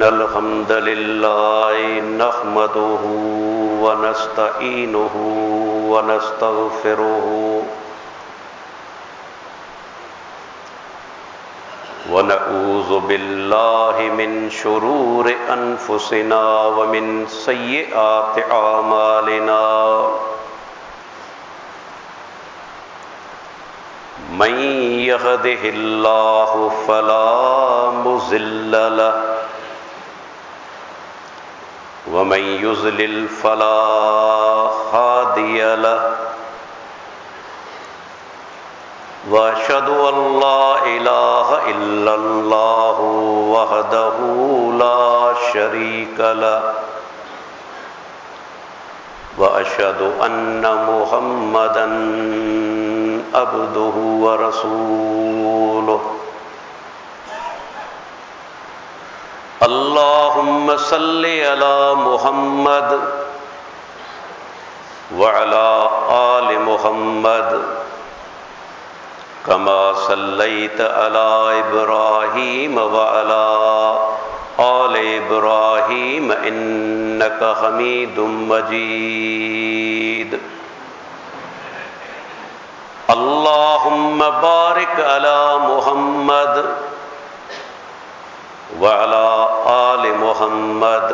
إن الحمد لله نحمده ونستعينه ونستغفره ونعوذ بالله من شرور أنفسنا ومن سيئات أعمالنا. من يهده الله فلا مزل له ومن يزلل فلا هادي له. وأشهد أن لا إله إلا الله وحده لا شريك له. وأشهد أن محمدا عبده ورسوله. اللهم صل على محمد وعلى آل محمد كما صليت على إبراهيم وعلى آل إبراهيم إنك حميد مجيد. اللهم بارك على محمد وعلى محمد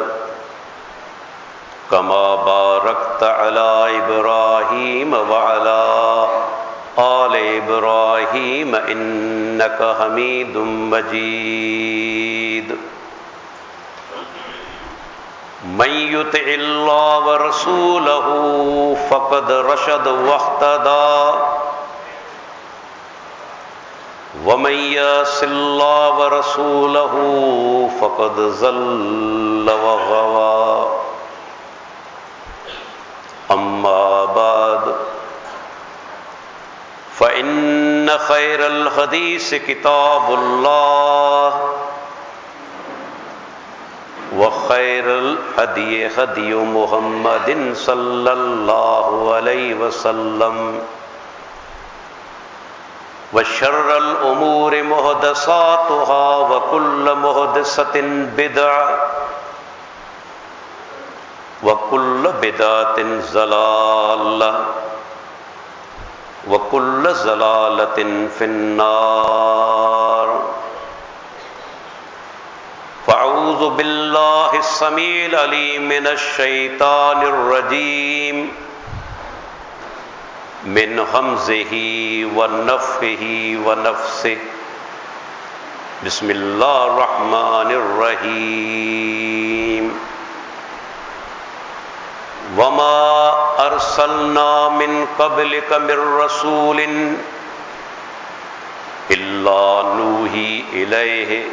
کما بارکت علی ابراہیم وعلا آل ابراہیم انکا حمید مجید من یتع اللہ ورسولہ فقد رشد واهتدى. ومن يعص الله ورسوله فقد ضل وغوى. أما بعد. فإن خير الحديث كتاب الله. وخير الهدي هدي محمد صلى الله عليه وسلم. وشر الأمور مهدساتها وكل مهدسة بدع وكل بدعة زلالة وكل زلالة في النار. فأعوذ بالله السميع العليم من الشيطان الرجيم. من حمزه ونفخه ونفسه بسم الله الرحمن الرحيم وما أرسلنا من قبلك من رسول إلا نوحي إليه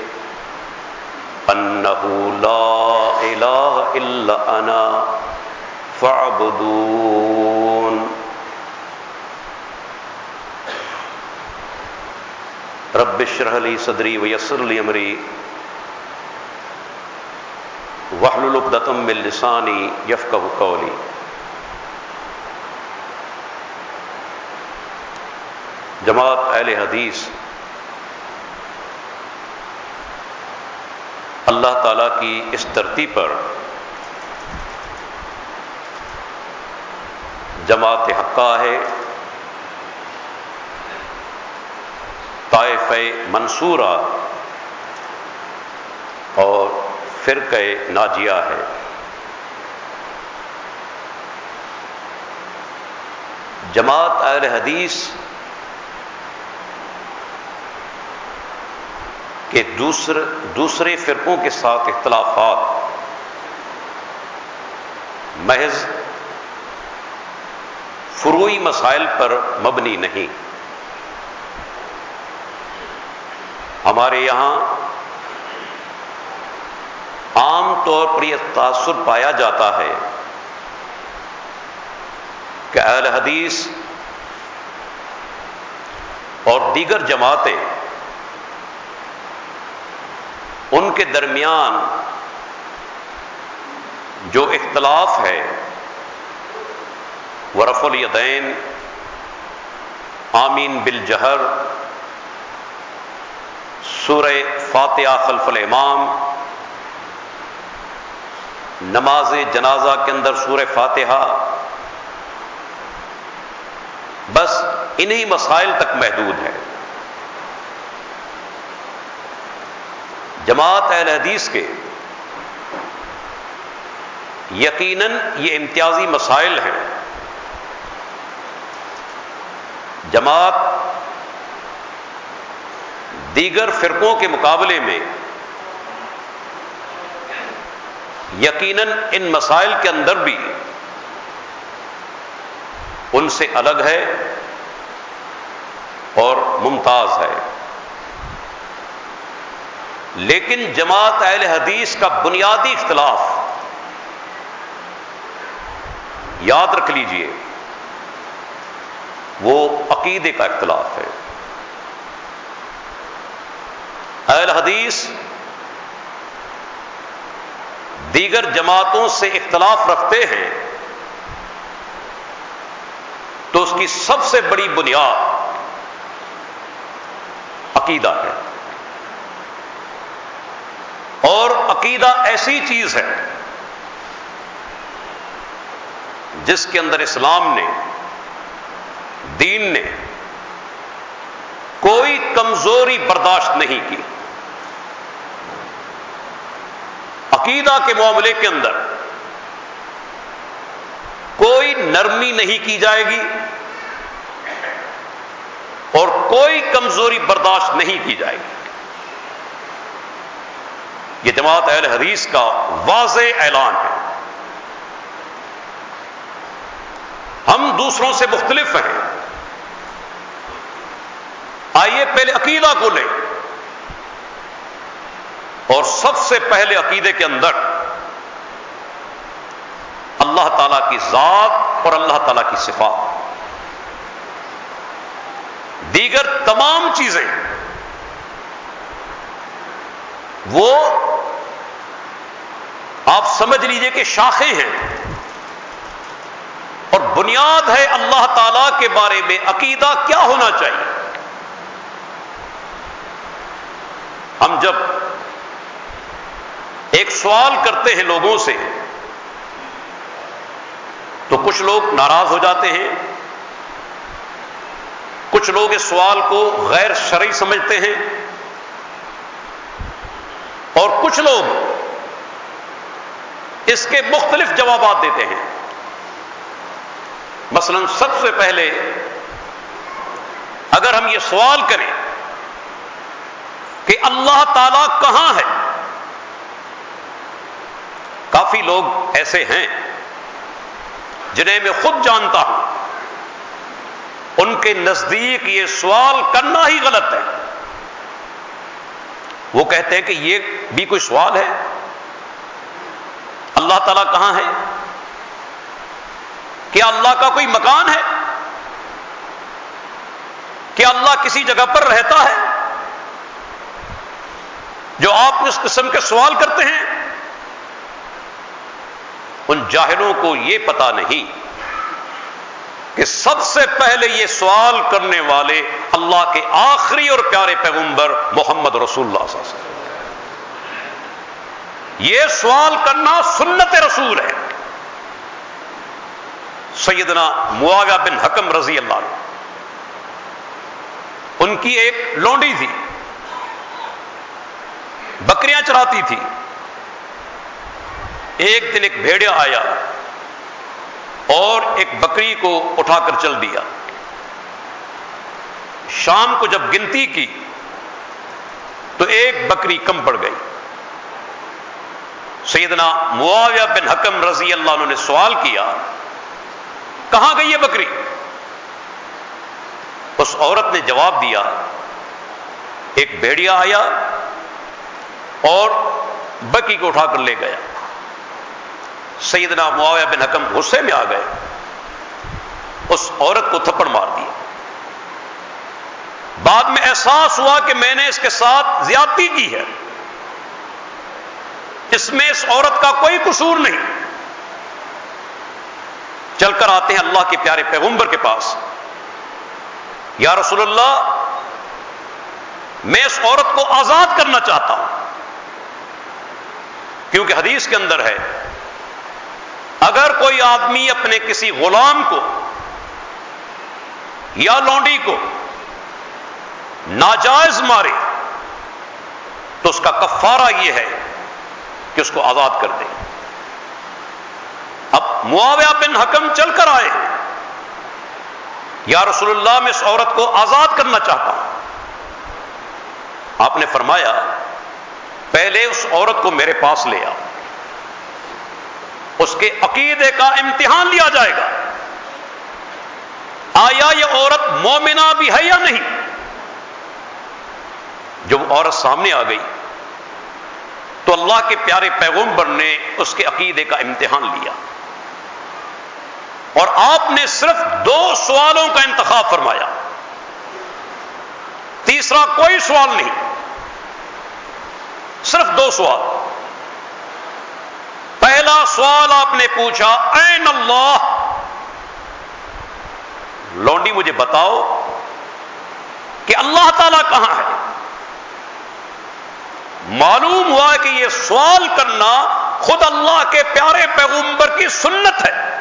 أنه لا إله إلا أنا فاعبدون۔ رب اشرح لي صدري ويسر لي امري. واحلل عقدة من لساني يفقهوا قولي. جماعت، اہل حدیث، اللہ تعالی کی اس دھرتی پر جماعت حقہ ہے طائف منصورہ اور فرق ناجیہ ہے۔ جماعت اہل حدیث کے دوسرے دوسرے فرقوں کے ساتھ اختلافات، محض فروئی مسائل پر مبنی نہیں۔ ہمارے یہاں عام طور پر یہ تاثر پایا جاتا ہے کہ اہل حدیث اور دیگر جماعتیں ان کے درمیان جو اختلاف ہے وہ رف الیدین، آمین بالجہر سورہ فاتحہ خلف الامام نماز جنازہ کے اندر سورہ فاتحہ۔ بس انہی مسائل تک محدود ہے جماعت اہل حدیث کے یقیناً یہ امتیازی مسائل ہیں۔ جماعت دیگر فرقوں کے مقابلے میں یقیناً ان مسائل کے اندر بھی ان سے الگ ہے اور ممتاز ہے۔ لیکن جماعت اہل حدیث کا بنیادی اختلاف یاد رکھ لیجیے، وہ عقیدے کا اختلاف ہے۔ اہل حدیث دیگر جماعتوں سے اختلاف رکھتے ہیں تو اس کی سب سے بڑی بنیاد عقیدہ ہے۔ اور عقیدہ ایسی چیز ہے جس کے اندر اسلام نے، دین نے کوئی کمزوری برداشت نہیں کی۔ عقیدہ کے معاملے کے اندر کوئی نرمی نہیں کی جائے گی اور کوئی کمزوری برداشت نہیں کی جائے گی۔ یہ جماعت اہل حدیث کا واضح اعلان ہے۔ ہم دوسروں سے مختلف ہیں۔ آئیے پہلے عقیدہ کو لیں۔ اور سب سے پہلے عقیدے کے اندر اللہ تعالی کی ذات اور اللہ تعالی کی صفات۔ دیگر تمام چیزیں وہ آپ سمجھ لیجیے کہ شاخیں ہیں اور بنیاد ہے اللہ تعالی کے بارے میں عقیدہ کیا ہونا چاہیے۔ ہم جب ایک سوال کرتے ہیں لوگوں سے، تو کچھ لوگ ناراض ہو جاتے ہیں، کچھ لوگ اس سوال کو غیر شرعی سمجھتے ہیں، اور کچھ لوگ اس کے مختلف جوابات دیتے ہیں۔ مثلا سب سے پہلے اگر ہم یہ سوال کریں کہ اللہ تعالی کہاں ہے کافی لوگ ایسے ہیں جنہیں میں خود جانتا ہوں۔ ان کے نزدیک یہ سوال کرنا ہی غلط ہے۔ وہ کہتے ہیں کہ یہ بھی کوئی سوال ہے؟ اللہ تعالیٰ کہاں ہے کیا اللہ کا کوئی مکان ہے؟ کیا اللہ کسی جگہ پر رہتا ہے؟ جو آپ اس قسم کے سوال کرتے ہیں ان جاہلوں کو یہ پتا نہیں کہ سب سے پہلے یہ سوال کرنے والے اللہ کے آخری اور پیارے پیغمبر محمد رسول اللہ صلی اللہ علیہ وسلم۔ یہ سوال کرنا سنت رسول ہے۔ سیدنا معاویہ بن حکم رضی اللہ عنہ۔ ان کی ایک لونڈی تھی، بکریاں چراتی تھی۔ ایک دن ایک بھیڑیا آیا اور ایک بکری کو اٹھا کر چل دیا۔ شام کو جب گنتی کی تو ایک بکری کم پڑ گئی۔ سیدنا معاویہ بن حکم رضی اللہ عنہ نے سوال کیا، کہاں گئی یہ بکری؟ اس عورت نے جواب دیا، ایک بھیڑیا آیا اور بکری کو اٹھا کر لے گیا۔ سیدنا معاویہ بن حکم غصے میں آ گئے۔ اس عورت کو تھپڑ مار دیا بعد میں احساس ہوا کہ میں نے اس کے ساتھ زیادتی کی ہے۔ اس میں اس عورت کا کوئی قصور نہیں۔ چل کر آتے ہیں اللہ کے پیارے پیغمبر کے پاس۔ یا رسول اللہ، میں اس عورت کو آزاد کرنا چاہتا ہوں۔ کیونکہ حدیث کے اندر ہے اگر کوئی آدمی اپنے کسی غلام کو یا لونڈی کو ناجائز مارے تو اس کا کفارہ یہ ہے کہ اس کو آزاد کر دے۔ اب معاویہ بن حکم چل کر آئے۔ یا رسول اللہ، میں اس عورت کو آزاد کرنا چاہتا ہوں۔ آپ نے فرمایا، پہلے اس عورت کو میرے پاس لے آؤ۔ اس کے عقیدے کا امتحان لیا جائے گا۔ آیا یہ عورت مومنہ بھی ہے یا نہیں؟ جب عورت سامنے آ گئی تو اللہ کے پیارے پیغمبر نے اس کے عقیدے کا امتحان لیا۔ اور آپ نے صرف دو سوالوں کا انتخاب فرمایا۔ تیسرا کوئی سوال نہیں، صرف دو سوال۔ پہلا سوال آپ نے پوچھا، این اللہ؟ لونڈی، مجھے بتاؤ کہ اللہ تعالی کہاں ہے؟ معلوم ہوا کہ یہ سوال کرنا خود اللہ کے پیارے پیغمبر کی سنت ہے۔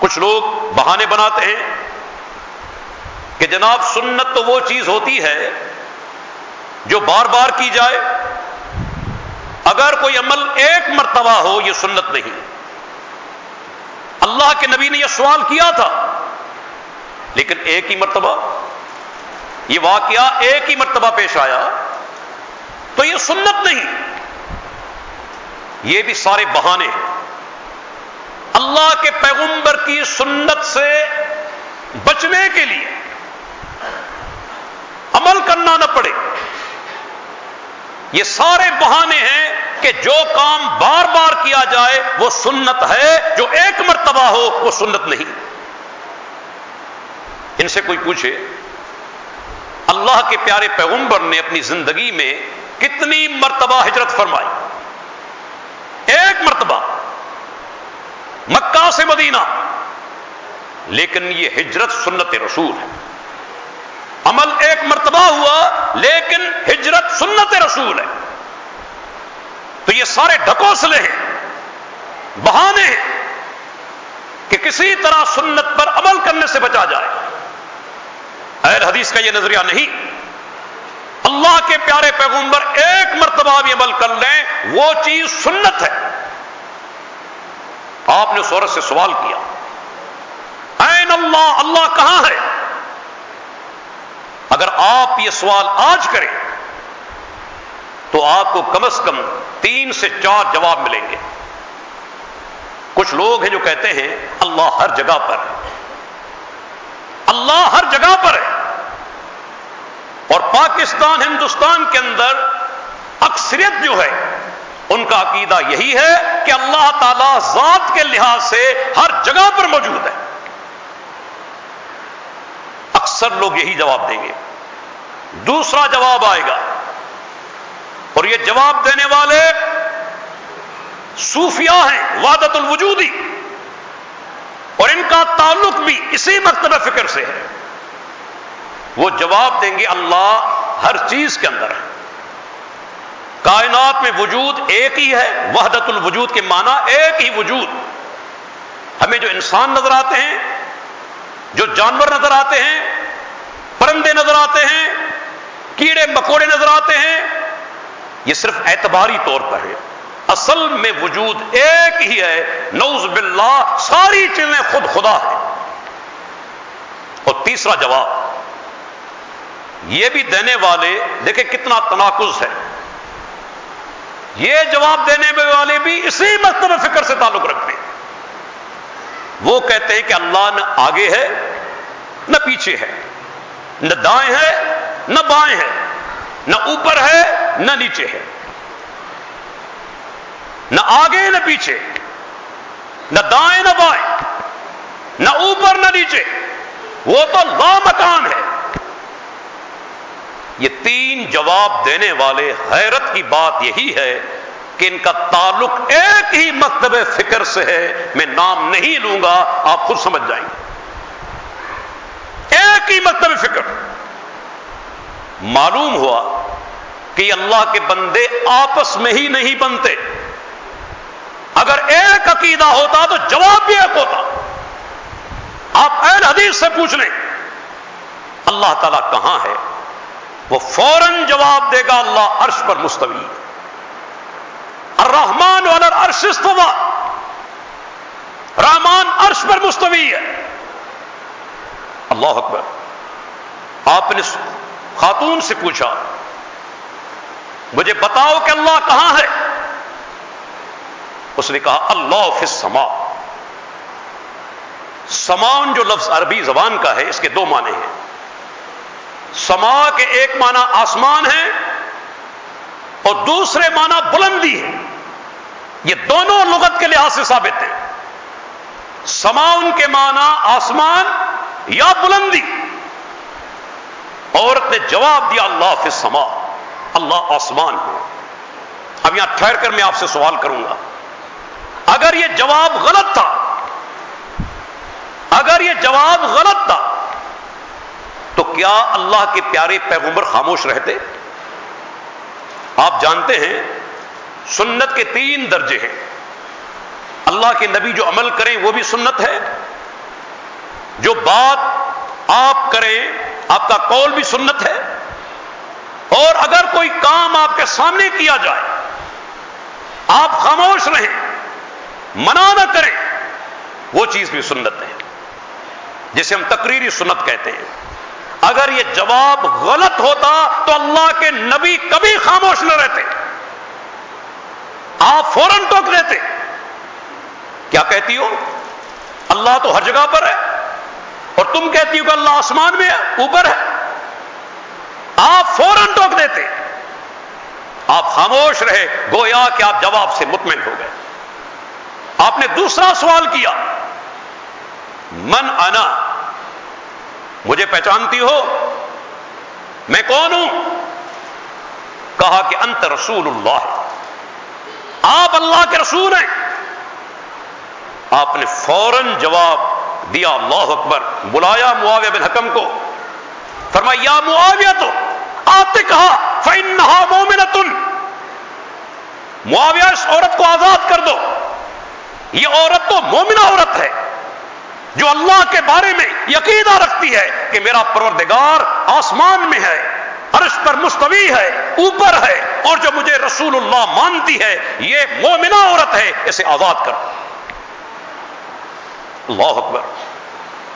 کچھ لوگ بہانے بناتے ہیں کہ جناب سنت تو وہ چیز ہوتی ہے جو بار بار کی جائے اگر کوئی عمل ایک مرتبہ ہو، یہ سنت نہیں۔ اللہ کے نبی نے یہ سوال کیا تھا۔ لیکن ایک ہی مرتبہ، یہ واقعہ ایک ہی مرتبہ پیش آیا۔ تو یہ سنت نہیں۔ یہ بھی سارے بہانے ہیں۔ اللہ کے پیغمبر کی سنت سے بچنے کے لیے عمل کرنا نہ پڑے۔ یہ سارے بہانے ہیں کہ جو کام بار بار کیا جائے وہ سنت ہے، جو ایک مرتبہ ہو وہ سنت نہیں۔ ان سے کوئی پوچھے، اللہ کے پیارے پیغمبر نے اپنی زندگی میں کتنی مرتبہ ہجرت فرمائی؟ ایک مرتبہ۔ مکہ سے مدینہ۔ لیکن یہ ہجرت سنت رسول ہے۔ عمل ایک مرتبہ ہوا لیکن ہجرت سنت رسول ہے۔ تو یہ سارے ڈھکوسلے ہیں، بہانے ہیں کہ کسی طرح سنت پر عمل کرنے سے بچا جائے۔ اہل حدیث کا یہ نظریہ نہیں۔ اللہ کے پیارے پیغمبر ایک مرتبہ بھی عمل کر لیں، وہ چیز سنت ہے۔ آپ نے سورت سے سوال کیا این اللہ اللہ کہاں ہے؟ اگر آپ یہ سوال آج کریں تو آپ کو کم از کم تین سے چار جواب ملیں گے۔ کچھ لوگ ہیں جو کہتے ہیں، اللہ ہر جگہ پر ہے۔ اللہ ہر جگہ پر ہے۔ اور پاکستان، ہندوستان کے اندر اکثریت جو ہے، ان کا عقیدہ یہی ہے کہ اللہ تعالی ذات کے لحاظ سے ہر جگہ پر موجود ہے۔ اکثر لوگ یہی جواب دیں گے۔ دوسرا جواب آئے گا۔ اور یہ جواب دینے والے صوفیاء ہیں وادت الوجودی۔ اور ان کا تعلق بھی اسی مکتبہ فکر سے ہے۔ وہ جواب دیں گے، اللہ ہر چیز کے اندر ہے۔ کائنات میں وجود ایک ہی ہے، وحدت الوجود کے معنی ایک ہی وجود۔ ہمیں جو انسان نظر آتے ہیں جو جانور نظر آتے ہیں، پرندے نظر آتے ہیں، کیڑے مکوڑے نظر آتے ہیں، یہ صرف اعتباری طور پر ہے۔ اصل میں وجود ایک ہی ہے نوز باللہ، ساری چیزیں خود خدا ہے اور تیسرا جواب، یہ بھی دینے والے، دیکھیں کتنا تناقض ہے۔ یہ جواب دینے والے بھی اسی مکتب فکر سے تعلق رکھتے ہیں۔ وہ کہتے ہیں کہ اللہ نہ آگے ہے، نہ پیچھے ہے۔ نہ دائیں ہے، نہ بائیں ہے۔ نہ اوپر ہے، نہ نیچے ہے۔ نہ آگے، نہ پیچھے۔ نہ دائیں، نہ بائیں۔ نہ اوپر، نہ نیچے۔ وہ تو لا مکان ہے۔ یہ تین جواب دینے والے حیرت کی بات یہی ہے کہ ان کا تعلق ایک ہی مکتب فکر سے ہے، میں نام نہیں لوں گا، آپ خود سمجھ جائیں گے۔ ایک ہی مکتب فکر۔ معلوم ہوا کہ اللہ کے بندے آپس میں ہی نہیں بنتے۔ اگر ایک عقیدہ ہوتا تو جواب بھی ایک ہوتا۔ آپ اہل حدیث سے پوچھ لیں، اللہ تعالیٰ کہاں ہے؟ وہ فوراً جواب دے گا، اللہ عرش پر مستوی۔ الرحمن والا عرش استوا رحمان عرش پر مستوی ہے. اللہ اکبر. آپ نے خاتون سے پوچھا، مجھے بتاؤ کہ اللہ کہاں ہے؟ اس نے کہا، اللہ فی سما سمان جو لفظ عربی زبان کا ہے، اس کے دو معنی ہیں۔ سما کے ایک معنی آسمان ہے اور دوسرے معنی بلندی ہے۔ یہ دونوں لغت کے لحاظ سے ثابت ہیں سمان کے معنی آسمان یا بلندی۔ عورت نے جواب دیا، اللہ فی سما اللہ آسمان ہے۔ اب یہاں ٹھہر کر میں آپ سے سوال کروں گا۔ اگر یہ جواب غلط تھا، اگر یہ جواب غلط تھا، تو کیا اللہ کے پیارے پیغمبر خاموش رہتے؟ آپ جانتے ہیں سنت کے تین درجے ہیں۔ اللہ کے نبی جو عمل کریں وہ بھی سنت ہے۔ جو بات آپ کریں آپ کا قول بھی سنت ہے۔ اور اگر کوئی کام آپ کے سامنے کیا جائے، آپ خاموش رہیں، منع نہ کریں، وہ چیز بھی سنت ہے۔ جسے ہم تقریری سنت کہتے ہیں۔ اگر یہ جواب غلط ہوتا تو اللہ کے نبی کبھی خاموش نہ رہتے۔ آپ فوراً ٹوک دیتے۔ کیا کہتی ہو؟ اللہ تو ہر جگہ پر ہے۔ اور تم کہتی ہو کہ اللہ آسمان میں ہے، اوپر ہے۔ آپ فوراً ٹوک دیتے۔ آپ خاموش رہے، گویا کہ آپ جواب سے مطمئن ہو گئے۔ آپ نے دوسرا سوال کیا۔ من انا؟ مجھے پہچانتی ہو؟ میں کون ہوں؟ کہا کہ انت رسول اللہ۔ آپ اللہ کے رسول ہیں۔ آپ نے فوراً جواب دیا اللہ اکبر، بلایا معاویہ بن حکم کو۔ فرمایا یا معاویہ تو آتے کہا فنہا مومنتن معاویہ، اس عورت کو آزاد کر دو۔ یہ عورت تو مومنہ عورت ہے۔ جو اللہ کے بارے میں یقیدہ رکھتی ہے کہ میرا پروردگار آسمان میں ہے، عرش پر مستوی ہے، اوپر ہے، اور جو مجھے رسول اللہ مانتی ہے، یہ مومنہ عورت ہے، اسے آزاد کر۔ اللہ اکبر۔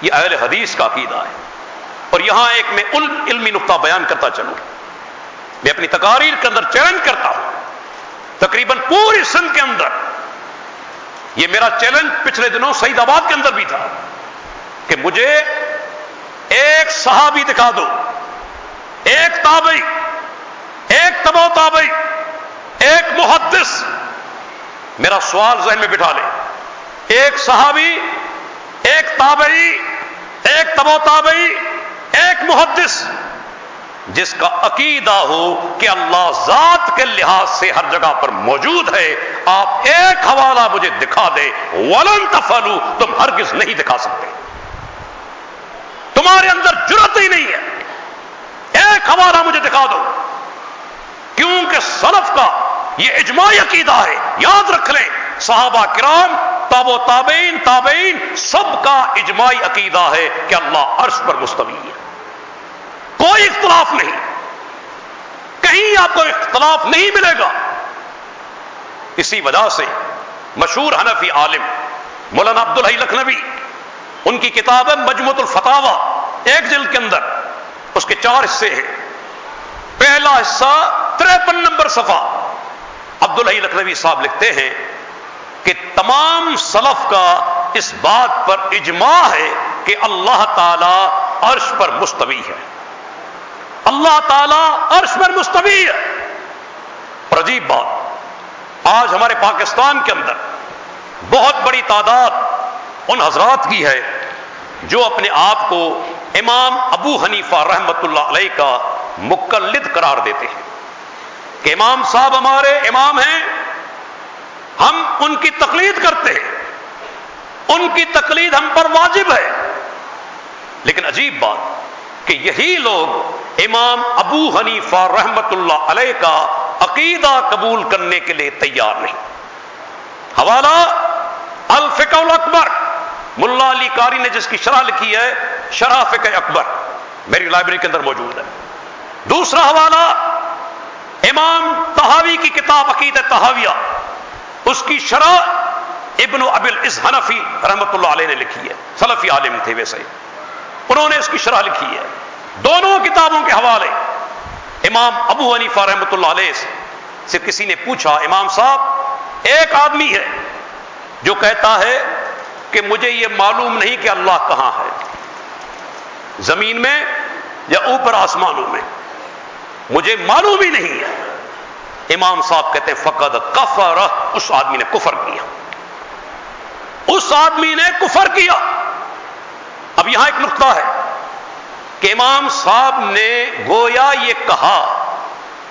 یہ اہل حدیث کا عقیدہ ہے۔ اور یہاں ایک میں علمی نقطہ بیان کرتا چلوں۔ میں اپنی تقاریر کے اندر چیلنج کرتا ہوں۔ تقریباً پوری سندھ کے اندر یہ میرا چیلنج پچھلے دنوں سعید آباد کے اندر بھی تھا کہ مجھے ایک صحابی دکھا دو، ایک تابئی ایک تبو تابئی ایک محدث، میرا سوال ذہن میں بٹھا لے۔ ایک صحابی، ایک تابعی، ایک تبو تابعی، ایک محدث جس کا عقیدہ ہو کہ اللہ ذات کے لحاظ سے ہر جگہ پر موجود ہے، آپ ایک حوالہ مجھے دکھا دے ولن تفلو تم ہرگز نہیں دکھا سکتے۔ تمہارے اندر جرت ہی نہیں ہے۔ ایک حوالہ مجھے دکھا دو۔ کیونکہ سلف کا یہ اجماعی عقیدہ ہے، یاد رکھ لیں۔ صحابہ کرام تاب و تابعین تابعین، سب کا اجماعی عقیدہ ہے کہ اللہ عرش پر مستوی ہے۔ کوئی اختلاف نہیں۔ کہیں آپ کو اختلاف نہیں ملے گا۔ اسی وجہ سے مشہور حنفی عالم مولانا عبد الحی لکھنوی، ان کی کتاب ہے مجموت الفتاوا ایک جلد کے اندر اس کے چار حصے ہیں۔ پہلا حصہ تریپن نمبر صفحہ۔ عبد الحی لکھنوی صاحب لکھتے ہیں کہ تمام سلف کا اس بات پر اجماع ہے کہ اللہ تعالی عرش پر مستوی ہے۔ اللہ تعالی عرش پر مستوی ہے۔ اور عجیب بات، آج ہمارے پاکستان کے اندر بہت بڑی تعداد ان حضرات کی ہے جو اپنے آپ کو امام ابو حنیفہ رحمت اللہ علیہ کا مقلد قرار دیتے ہیں کہ امام صاحب ہمارے امام ہیں، ہم ان کی تقلید کرتے ہیں، ان کی تقلید ہم پر واجب ہے۔ لیکن عجیب بات کہ یہی لوگ امام ابو حنیفہ رحمت اللہ علیہ کا عقیدہ قبول کرنے کے لیے تیار نہیں۔ حوالہ الفق اکبر ملا علی کاری نے جس کی شرح لکھی ہے، شرح فقہ اکبر، میری لائبریری کے اندر موجود ہے۔ دوسرا حوالہ، امام تحاوی کی کتاب عقید تحاویہ اس کی شرح ابن ابل اس حنفی رحمت اللہ علیہ نے لکھی ہے۔ سلفی عالم تھے ویسے۔ انہوں نے اس کی شرح لکھی ہے۔ دونوں کتابوں کے حوالے امام ابو حنیفہ رحمت اللہ علیہ سے کسی نے پوچھا، امام صاحب، ایک آدمی ہے جو کہتا ہے کہ مجھے یہ معلوم نہیں کہ اللہ کہاں ہے۔ زمین میں یا اوپر آسمانوں میں؟ مجھے معلوم ہی نہیں ہے۔ امام صاحب کہتے ہیں، فقد کفر اس آدمی نے کفر کیا۔ اس آدمی نے کفر کیا۔ اب یہاں ایک نقطہ ہے کہ امام صاحب نے گویا یہ کہا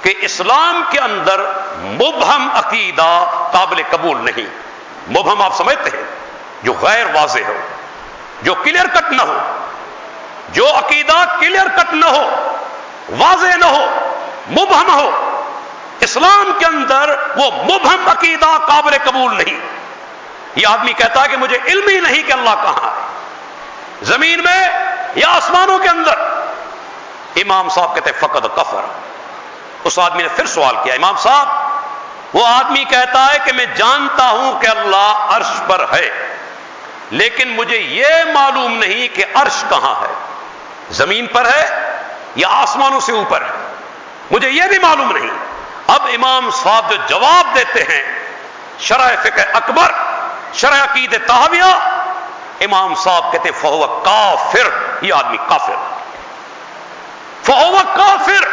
کہ اسلام کے اندر مبہم عقیدہ قابل قبول نہیں۔ مبہم آپ سمجھتے ہیں، جو غیر واضح ہو، جو کلیئر کٹ نہ ہو، جو عقیدہ کلیئر کٹ نہ ہو، واضح نہ ہو، مبہم ہو، اسلام کے اندر وہ مبہم عقیدہ قابل قبول نہیں۔ یہ آدمی کہتا ہے کہ مجھے علم ہی نہیں کہ اللہ کہاں ہے۔ زمین میں یا آسمانوں کے اندر؟ امام صاحب کہتے فقط کفر۔ اس آدمی نے پھر سوال کیا، امام صاحب، وہ آدمی کہتا ہے کہ میں جانتا ہوں کہ اللہ عرش پر ہے، لیکن مجھے یہ معلوم نہیں کہ عرش کہاں ہے۔ زمین پر ہے یا آسمانوں سے اوپر ہے؟ مجھے یہ بھی معلوم نہیں۔ اب امام صاحب جو جواب دیتے ہیں، شرح فقہ اکبر، شرح عقید تحویہ امام صاحب کہتے فہو کافر، یہ آدمی کافر۔ فہو کافر۔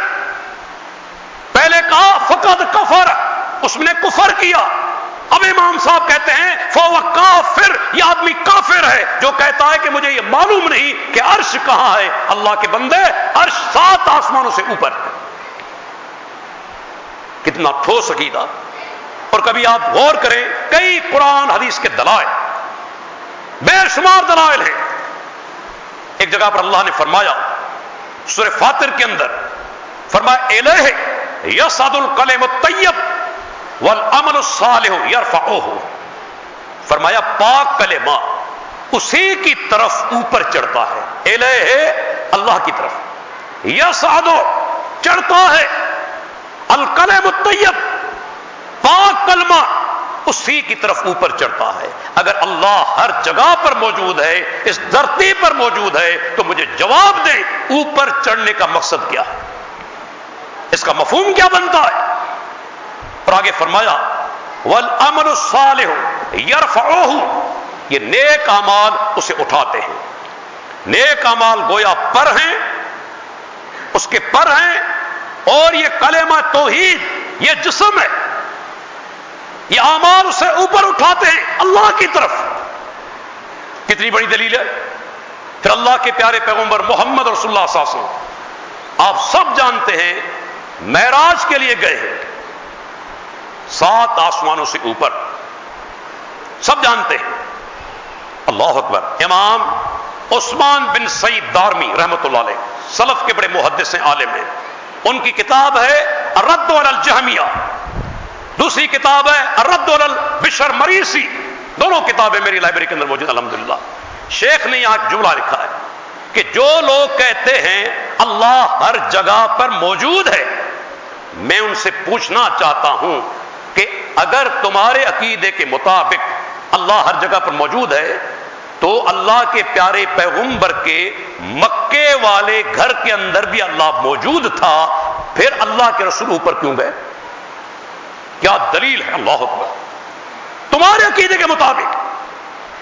پہلے کہا، فقد کفر۔ اس نے کفر کیا۔ اب امام صاحب کہتے ہیں فو کافر، یہ آدمی کافر ہے۔ جو کہتا ہے کہ مجھے یہ معلوم نہیں کہ عرش کہاں ہے۔ اللہ کے بندے، عرش سات آسمانوں سے اوپر ہے۔ کتنا ٹھوس عقیدہ۔ اور کبھی آپ غور کریں، کئی قرآن حدیث کے دلائل۔ بے شمار دلائل ہیں۔ ایک جگہ پر اللہ نے فرمایا سور فاتر کے اندر فرمایا الہ یسعد القلم الطیب والعمل الصالح یرفعوہ۔ فرمایا، پاک کلمہ اسی کی طرف اوپر چڑھتا ہے۔ الہ اللہ کی طرف۔ یسعد چڑھتا ہے۔ القلم الطیب، پاک کلمہ اسی کی طرف اوپر چڑھتا ہے۔ اگر اللہ ہر جگہ پر موجود ہے، اس دھرتی پر موجود ہے، تو مجھے جواب دے اوپر چڑھنے کا مقصد کیا ہے۔ اس کا مفہوم کیا بنتا ہے؟ اور آگے فرمایا ول امن سال ہو یہ نیک امال اسے اٹھاتے ہیں۔ نیک امال گویا پر ہیں، اس کے پر ہیں، اور یہ کلمہ توحید، یہ جسم ہے۔ یہ امال اسے اوپر اٹھاتے ہیں، اللہ کی طرف۔ کتنی بڑی دلیل ہے۔ پھر اللہ کے پیارے پیغمبر محمد رسول اللہ صلی اللہ علیہ وسلم، آپ سب جانتے ہیں، معراج کے لیے گئے ہیں۔ سات آسمانوں سے اوپر۔ سب جانتے ہیں۔ اللہ اکبر۔ امام عثمان بن سعید دارمی رحمت اللہ علیہ، سلف کے بڑے محدث ہیں، عالم ہیں۔ ان کی کتاب ہے رد الجہمیہ۔ دوسری کتاب ہے رد بشر مریسی دونوں کتابیں میری لائبریری کے اندر موجود الحمدللہ۔ شیخ نے یہاں جملہ لکھا ہے کہ جو لوگ کہتے ہیں، اللہ ہر جگہ پر موجود ہے، میں ان سے پوچھنا چاہتا ہوں کہ اگر تمہارے عقیدے کے مطابق اللہ ہر جگہ پر موجود ہے، تو اللہ کے پیارے پیغمبر کے مکے والے گھر کے اندر بھی اللہ موجود تھا، پھر اللہ کے رسول اوپر کیوں گئے؟ کیا دلیل ہے؟ اللہ اکبر. تمہارے عقیدے کے مطابق.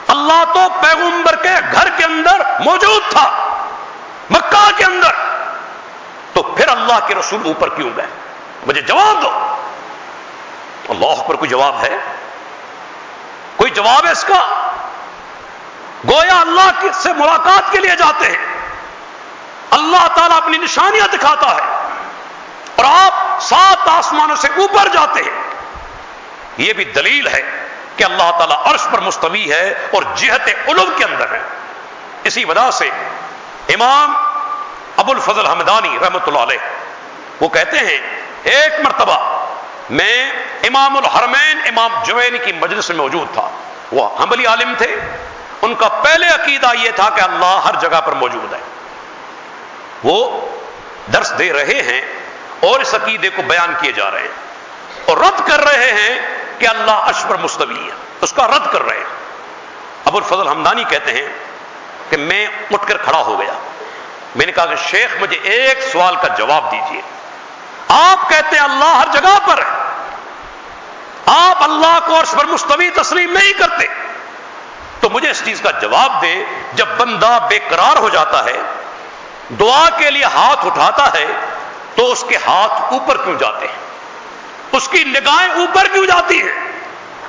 اللہ تو پیغمبر کے گھر کے اندر موجود تھا، مکہ کے اندر. تو پھر اللہ کے رسول اوپر کیوں گئے؟ مجھے جواب دو. اللہ پر کوئی جواب ہے؟ کوئی جواب ہے اس کا؟ گویا اللہ سے ملاقات کے لیے جاتے ہیں. اللہ تعالیٰ اپنی نشانیاں دکھاتا ہے اور آپ سات آسمانوں سے اوپر جاتے ہیں. یہ بھی دلیل ہے کہ اللہ تعالیٰ عرش پر مستوی ہے اور جہت علم کے اندر ہے۔ اسی وجہ سے امام ابو الفضل حمدانی رحمت اللہ علیہ وہ کہتے ہیں، ایک مرتبہ میں امام الحرمین امام جوین کی مجلس میں موجود تھا۔ وہ حملی عالم تھے۔ ان کا پہلے عقیدہ یہ تھا کہ اللہ ہر جگہ پر موجود ہے۔ وہ درس دے رہے ہیں اور اس عقیدے کو بیان کیے جا رہے ہیں۔ اور رد کر رہے ہیں کہ اللہ اشبر مستوی ہے، اس کا رد کر رہے ہیں۔ ابو الفضل حمدانی کہتے ہیں کہ میں اٹھ کر کھڑا ہو گیا۔ میں نے کہا کہ شیخ مجھے ایک سوال کا جواب دیجیے آپ کہتے ہیں اللہ ہر جگہ پر ہے۔ آپ اللہ کو عرش پر مستوی تسلیم نہیں کرتے۔ تو مجھے اس چیز کا جواب دے، جب بندہ بے قرار ہو جاتا ہے، دعا کے لیے ہاتھ اٹھاتا ہے، تو اس کے ہاتھ اوپر کیوں جاتے ہیں؟ اس کی نگاہیں اوپر کیوں جاتی ہیں؟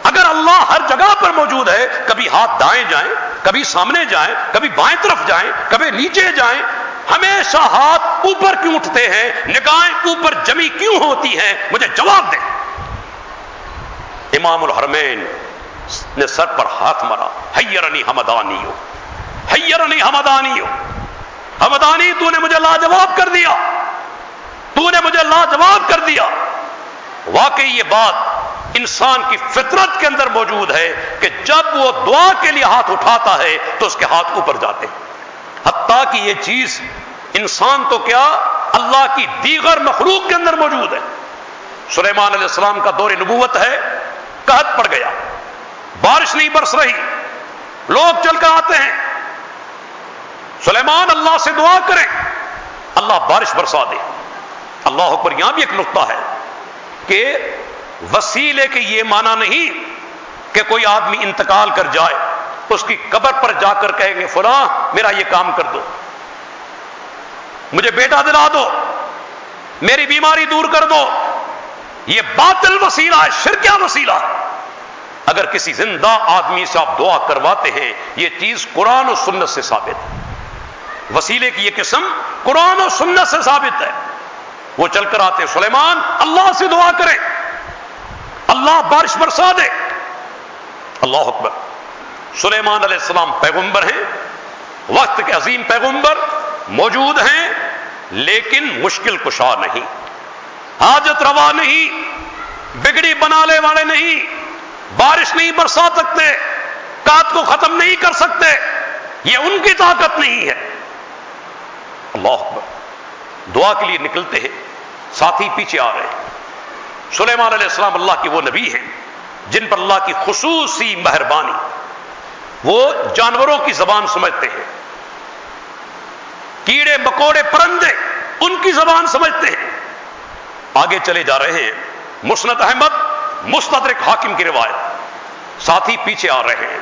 اگر اللہ ہر جگہ پر موجود ہے، کبھی ہاتھ دائیں جائیں، کبھی سامنے جائیں، کبھی بائیں طرف جائیں، کبھی نیچے جائیں، ہمیشہ ہاتھ اوپر کیوں اٹھتے ہیں؟ نگاہیں اوپر جمی کیوں ہوتی ہیں؟ مجھے جواب دیں۔ امام الحرمین نے سر پر ہاتھ مارا حیرنی حمدانی ہو حیرنی حمدانی ہو حمدانی تو نے مجھے لاجواب کر دیا، تو نے مجھے لاجواب کر دیا۔ واقعی یہ بات انسان کی فطرت کے اندر موجود ہے کہ جب وہ دعا کے لیے ہاتھ اٹھاتا ہے تو اس کے ہاتھ اوپر جاتے ہیں۔ حتیٰ کہ یہ چیز انسان تو کیا اللہ کی دیگر مخلوق کے اندر موجود ہے۔ سلیمان علیہ السلام کا دور نبوت ہے، قحط پڑ گیا۔ بارش نہیں برس رہی۔ لوگ چل کر آتے ہیں۔ سلیمان اللہ سے دعا کریں، اللہ بارش برسا دے۔ اللہ پر یہاں بھی ایک نقطہ ہے۔ کہ وسیلے کے یہ معنی نہیں کہ کوئی آدمی انتقال کر جائے، اس کی قبر پر جا کر کہیں گے، فلاں، میرا یہ کام کر دو، مجھے بیٹا دلا دو، میری بیماری دور کر دو۔ یہ باطل وسیلہ ہے شرکیا وسیلہ ہے۔ اگر کسی زندہ آدمی سے آپ دعا کرواتے ہیں، یہ چیز قرآن و سنت سے ثابت ہے۔ وسیلے کی یہ قسم قرآن و سنت سے ثابت ہے۔ وہ چل کر آتے، سلیمان، اللہ سے دعا کریں اللہ بارش برسا دے۔ اللہ اکبر۔ سلیمان علیہ السلام پیغمبر ہیں۔ وقت کے عظیم پیغمبر موجود ہیں، لیکن مشکل کشا نہیں۔ حاجت روا نہیں، بگڑی بنانے والے نہیں۔ بارش نہیں برسا سکتے کات کو ختم نہیں کر سکتے۔ یہ ان کی طاقت نہیں ہے۔ اللہ اکبر۔ دعا کے لیے نکلتے ہیں۔ ساتھی پیچھے آ رہے ہیں۔ سلیمان علیہ السلام اللہ کے وہ نبی ہیں، جن پر اللہ کی خصوصی مہربانی۔ وہ جانوروں کی زبان سمجھتے ہیں۔ کیڑے، مکوڑے، پرندے، ان کی زبان سمجھتے ہیں۔ آگے چلے جا رہے ہیں۔ مسنت احمد، مستدرک حاکم کی روایت۔ ساتھی پیچھے آ رہے ہیں۔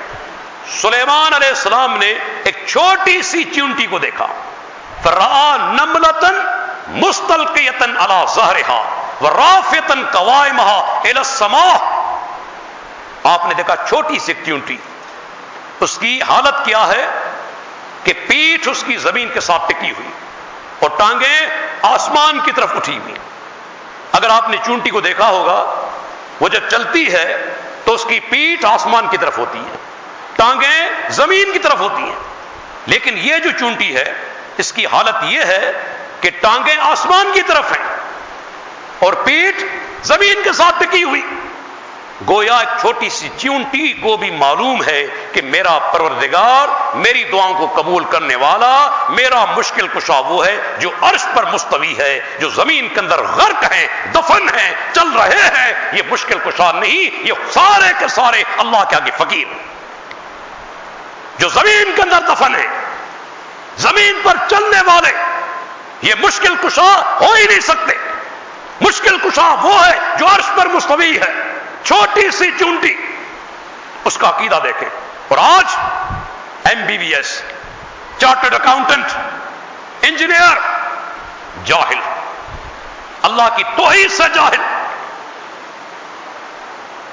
سلیمان علیہ السلام نے ایک چھوٹی سی چونٹی کو دیکھا۔ فرا نملتن مستلقیتن اللہ زہرہا و رافیتن قوائمہا السماء۔ آپ نے دیکھا چھوٹی سی چونٹی اس کی حالت کیا ہے کہ پیٹھ اس کی زمین کے ساتھ ٹکی ہوئی اور ٹانگیں آسمان کی طرف اٹھی ہوئی۔ اگر آپ نے چونٹی کو دیکھا ہوگا، وہ جب چلتی ہے تو اس کی پیٹھ آسمان کی طرف ہوتی ہے، ٹانگیں زمین کی طرف ہوتی ہیں۔ لیکن یہ جو چونٹی ہے، اس کی حالت یہ ہے کہ ٹانگیں آسمان کی طرف ہیں اور پیٹھ زمین کے ساتھ ٹکی ہوئی۔ گویا ایک چھوٹی سی چونٹی کو بھی معلوم ہے کہ میرا پروردگار میری دعاؤں کو قبول کرنے والا میرا مشکل کشا وہ ہے جو عرش پر مستوی ہے، جو زمین کے اندر غرق ہے دفن ہے چل رہے ہیں۔ یہ مشکل کشا نہیں، یہ سارے کے سارے اللہ کے آگے فقیر۔ جو زمین کے اندر دفن ہے زمین پر چلنے والے یہ مشکل کشا ہو ہی نہیں سکتے۔ مشکل کشا وہ ہے جو عرش پر مستوی ہے۔ چھوٹی سی چونٹی۔ اس کا عقیدہ دیکھیں۔ اور آج M B B S chartered accountant engineer جاہل۔ اللہ کی توحید سے جاہل۔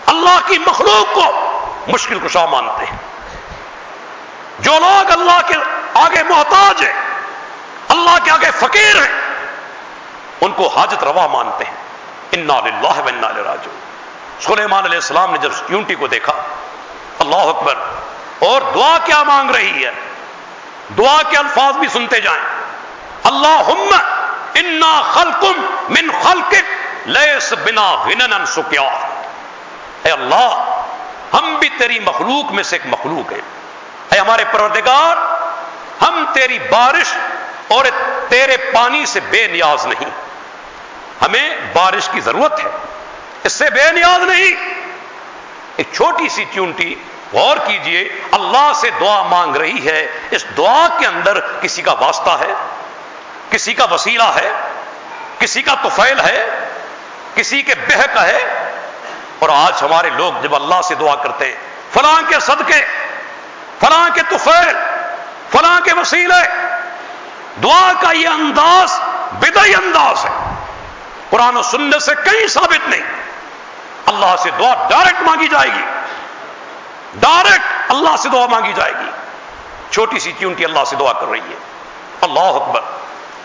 اللہ کی مخلوق کو مشکل کشا مانتے۔ ہیں جو لوگ اللہ کے آگے محتاج ہیں اللہ کے آگے فقیر ہیں۔ ان کو حاجت روا مانتے ہیں۔ انا للہ و انا راجو سلیمان علیہ السلام نے جب یونٹی کو دیکھا، اللہ اکبر، اور دعا کیا مانگ رہی ہے؟ دعا کے الفاظ بھی سنتے جائیں۔ اللہ انا خلقم من خلقک لیس بنا غنن سکیا۔ اے اللہ، ہم بھی تیری مخلوق میں سے ایک مخلوق ہیں۔ اے ہمارے پروردگار، ہم تیری بارش اور تیرے پانی سے بے نیاز نہیں۔ ہمیں بارش کی ضرورت ہے۔ اس سے بے نیاز نہیں۔ ایک چھوٹی سی چونٹی غور کیجیے۔ اللہ سے دعا مانگ رہی ہے۔ اس دعا کے اندر کسی کا واسطہ ہے؟ کسی کا وسیلہ ہے؟ کسی کا توفیل ہے؟ کسی کے بہک ہے؟ اور آج ہمارے لوگ جب اللہ سے دعا کرتے ہیں، فلاں کے صدقے، فلاں کے توفیل، فلاں کے وسیلے دعا کا یہ انداز بدئی انداز ہے۔ قرآن و سنت سے کہیں ثابت نہیں۔ اللہ سے دعا ڈائریکٹ مانگی جائے گی۔ ڈائریکٹ اللہ سے دعا مانگی جائے گی۔ چھوٹی سی چونٹی اللہ سے دعا کر رہی ہے۔ اللہ اکبر۔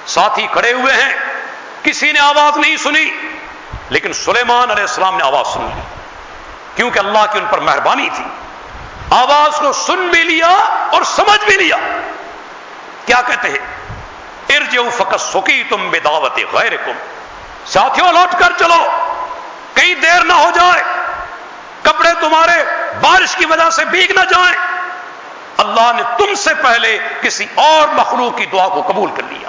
ساتھی کھڑے ہوئے ہیں۔ کسی نے آواز نہیں سنی۔ لیکن سلیمان علیہ السلام نے آواز سن لی۔ کیونکہ اللہ کی ان پر مہربانی تھی۔ آواز کو سن بھی لیا اور سمجھ بھی لیا۔ کیا کہتے ہیں؟ ارجو فقط سکی تم بے دعوت غیر کم ساتھیوں لوٹ کر چلو۔ کہیں دیر نہ ہو جائے۔ کپڑے تمہارے بارش کی وجہ سے بیگ نہ جائیں۔ اللہ نے تم سے پہلے کسی اور مخلوق کی دعا کو قبول کر لیا۔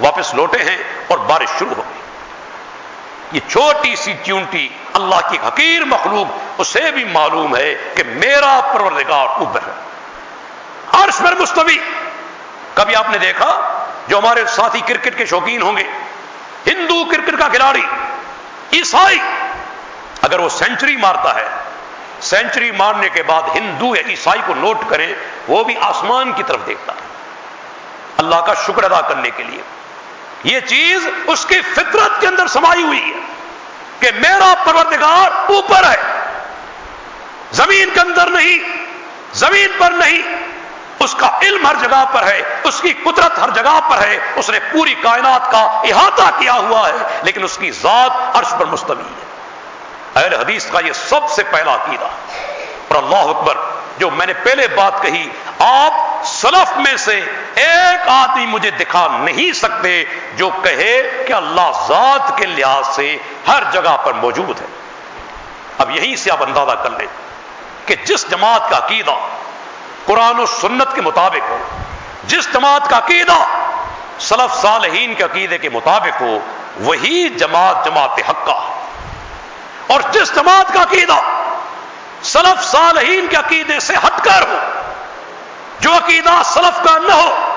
واپس لوٹے ہیں اور بارش شروع ہو گئی۔ یہ چھوٹی سی چونٹی اللہ کی حقیر مخلوق، اسے بھی معلوم ہے کہ میرا پروردگار اوپر ہے۔ عرش پر مستوی۔ کبھی آپ نے دیکھا جو ہمارے ساتھی کرکٹ کے شوقین ہوں گے؟ ہندو کرکٹ کا کھلاڑی، عیسائی۔ اگر وہ سینچری مارتا ہے سینچری مارنے کے بعد ہندو یا عیسائی کو نوٹ کریں وہ بھی آسمان کی طرف دیکھتا ہے۔ اللہ کا شکر ادا کرنے کے لیے۔ یہ چیز اس کی فطرت کے اندر سمائی ہوئی ہے کہ میرا پروردگار اوپر ہے۔ زمین کے اندر نہیں، زمین پر نہیں اس کا علم ہر جگہ پر ہے، اس کی قدرت ہر جگہ پر ہے، اس نے پوری کائنات کا احاطہ کیا ہوا ہے، لیکن اس کی ذات عرش پر مستوی ہے۔ اہل حدیث کا یہ سب سے پہلا عقیدہ۔ اور اللہ اکبر، جو میں نے پہلے بات کہی، آپ سلف میں سے ایک آدمی مجھے دکھا نہیں سکتے جو کہے کہ اللہ ذات کے لحاظ سے ہر جگہ پر موجود ہے۔ اب یہیں سے آپ اندازہ کر لیں کہ جس جماعت کا عقیدہ قرآن و سنت کے مطابق ہو، جس جماعت کا عقیدہ سلف صالحین کے عقیدے کے مطابق ہو، وہی جماعت جماعت حقہ اور جس جماعت کا عقیدہ سلف صالحین کے عقیدے سے ہٹ کر ہو، جو عقیدہ سلف کا نہ ہو،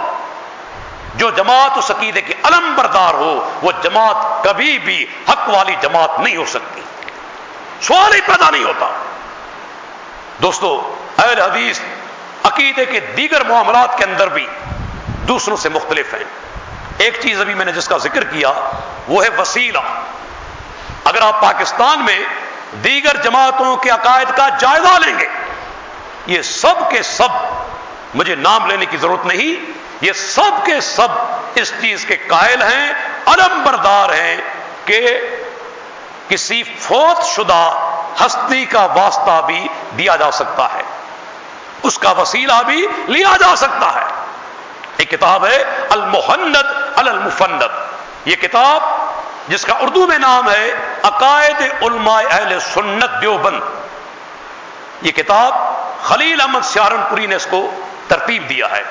جو جماعت اس عقیدے کی علم بردار ہو، وہ جماعت کبھی بھی حق والی جماعت نہیں ہو سکتی۔ سوال ہی پیدا نہیں ہوتا۔ دوستو، اہل حدیث عقیدے کے دیگر معاملات کے اندر بھی دوسروں سے مختلف ہیں۔ ایک چیز ابھی میں نے جس کا ذکر کیا، وہ ہے وسیلہ۔ اگر آپ پاکستان میں دیگر جماعتوں کے عقائد کا جائزہ لیں گے، یہ سب کے سب، مجھے نام لینے کی ضرورت نہیں، یہ سب کے سب اس چیز کے قائل ہیں، علم بردار ہیں کہ کسی فوت شدہ ہستی کا واسطہ بھی دیا جا سکتا ہے۔ اس کا وسیلہ بھی لیا جا سکتا ہے۔ ایک کتاب ہے المحند المفند یہ کتاب جس کا اردو میں نام ہے عقائد علماء اہل سنت دیوبند۔ یہ کتاب خلیل احمد سیارنپوری نے اس کو ترتیب دیا ہے۔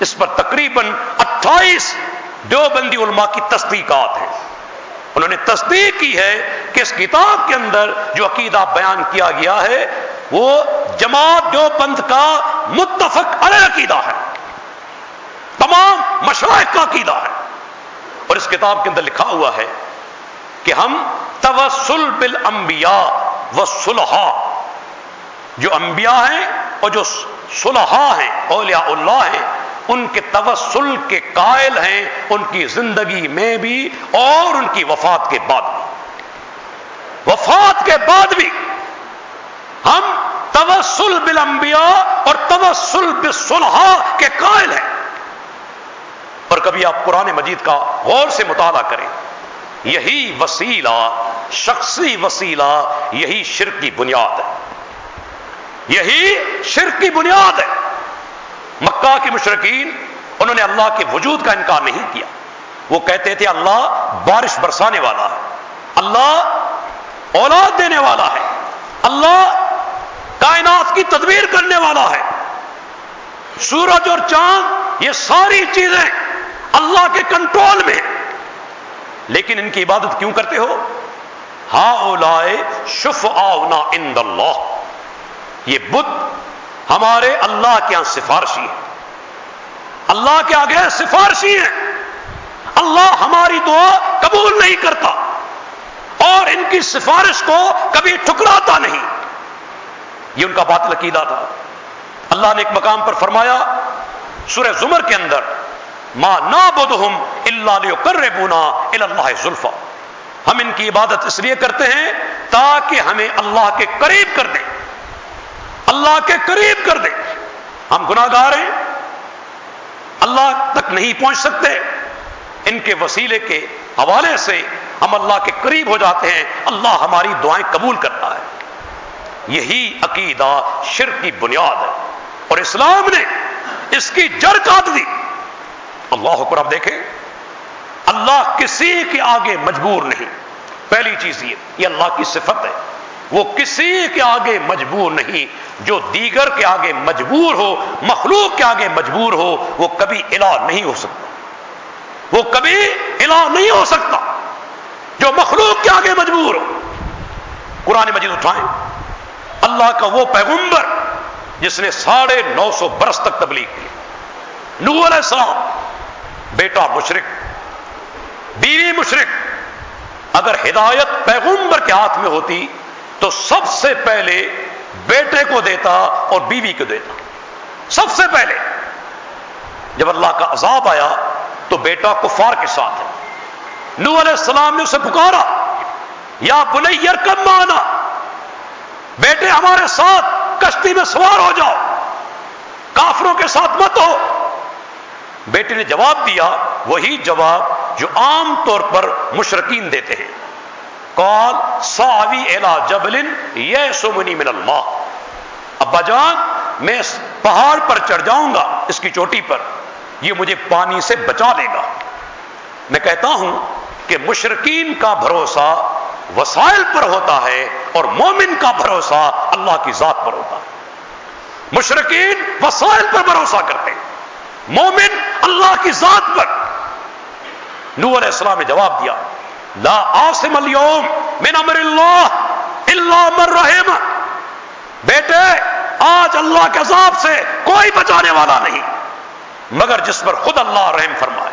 اس پر تقریباً اٹھائیس دیوبندی علماء کی تصدیقات ہیں۔ انہوں نے تصدیق کی ہے کہ اس کتاب کے اندر جو عقیدہ بیان کیا گیا ہے وہ جماعت دیوبند کا متفق علیہ عقیدہ ہے، تمام مشرائق کا عقیدہ ہے۔ اور اس کتاب کے اندر لکھا ہوا ہے کہ ہم توسل بالانبیاء و سلحا جو انبیاء ہیں اور جو سلحا ہیں، اولیاء اللہ ہیں، ان کے توسل کے قائل ہیں ان کی زندگی میں بھی اور ان کی وفات کے بعد بھی۔ وفات کے بعد بھی ہم توسل بالانبیاء اور توسل بالصلحاء کے قائل ہیں۔ اور کبھی آپ قرآن مجید کا غور سے مطالعہ کریں۔ یہی وسیلہ، شخصی وسیلہ، یہی شرک کی بنیاد ہے۔ یہی شرک کی بنیاد ہے۔ مکہ کے مشرقین انہوں نے اللہ کے وجود کا انکار نہیں کیا۔ وہ کہتے تھے، اللہ بارش برسانے والا ہے۔ اللہ اولاد دینے والا ہے۔ اللہ کائنات کی تدبیر کرنے والا ہے۔ سورج اور چاند یہ ساری چیزیں اللہ کے کنٹرول میں۔ لیکن ان کی عبادت کیوں کرتے ہو؟ ہا اولائے شف آنا اند اللہ۔ یہ بت ہمارے اللہ کے یہاں سفارشی ہے اللہ کے آگے سفارشی ہیں۔ اللہ ہماری دعا قبول نہیں کرتا اور ان کی سفارش کو کبھی ٹھکراتا نہیں۔ یہ ان کا باطل عقیدہ تھا۔ اللہ نے ایک مقام پر فرمایا، سورہ زمر کے اندر ماں نہ بدہم اللہ کر بونا اللہ زلفا ہم ان کی عبادت اس لیے کرتے ہیں تاکہ ہمیں اللہ کے قریب کر دیں اللہ کے قریب کر دیں ہم گناہ گار ہیں۔ اللہ تک نہیں پہنچ سکتے۔ ان کے وسیلے کے حوالے سے ہم اللہ کے قریب ہو جاتے ہیں۔ اللہ ہماری دعائیں قبول کرتا ہے۔ یہی عقیدہ شرک کی بنیاد ہے اور اسلام نے اس کی جڑ کاٹ دی۔ اللہ پر آپ دیکھیں۔ اللہ کسی کے آگے مجبور نہیں۔ پہلی چیز یہ یہ اللہ کی صفت ہے۔ وہ کسی کے آگے مجبور نہیں۔ جو دیگر کے آگے مجبور ہو، مخلوق کے آگے مجبور ہو، وہ کبھی الہ نہیں ہو سکتا۔ وہ کبھی الہ نہیں ہو سکتا۔ جو مخلوق کے آگے مجبور ہو۔ قرآن مجید اٹھائیں۔ اللہ کا وہ پیغمبر جس نے ساڑھے نو سو برس تک تبلیغ کی۔ نو علیہ السلام، بیٹا مشرق بیوی مشرق اگر ہدایت پیغمبر کے ہاتھ میں ہوتی تو سب سے پہلے بیٹے کو دیتا اور بیوی کو دیتا۔ سب سے پہلے جب اللہ کا عذاب آیا تو بیٹا کفار کے ساتھ ہے۔ نو علیہ السلام نے اسے پکارا، یا بنیر کم مانا۔ بیٹے ہمارے ساتھ کشتی میں سوار ہو جاؤ۔ کافروں کے ساتھ مت ہو۔ بیٹے نے جواب دیا، وہی جواب جو عام طور پر مشرقین دیتے ہیں۔ کال ساوی الا جبلن یہ سمنی من اللہ۔ ابا جان، میں اس پہاڑ پر چڑھ جاؤں گا، اس کی چوٹی پر۔ یہ مجھے پانی سے بچا لے گا۔ میں کہتا ہوں کہ مشرقین کا بھروسہ وسائل پر ہوتا ہے اور مومن کا بھروسہ اللہ کی ذات پر ہوتا ہے۔ مشرقین وسائل پر بھروسہ کرتے ہیں۔ مومن اللہ کی ذات پر۔ نور علیہ السلام نے جواب دیا، لا آسم اليوم من امر اللہ اللہ من رحم۔ بیٹے، آج اللہ کے عذاب سے کوئی بچانے والا نہیں، مگر جس پر خود اللہ رحم فرمائے۔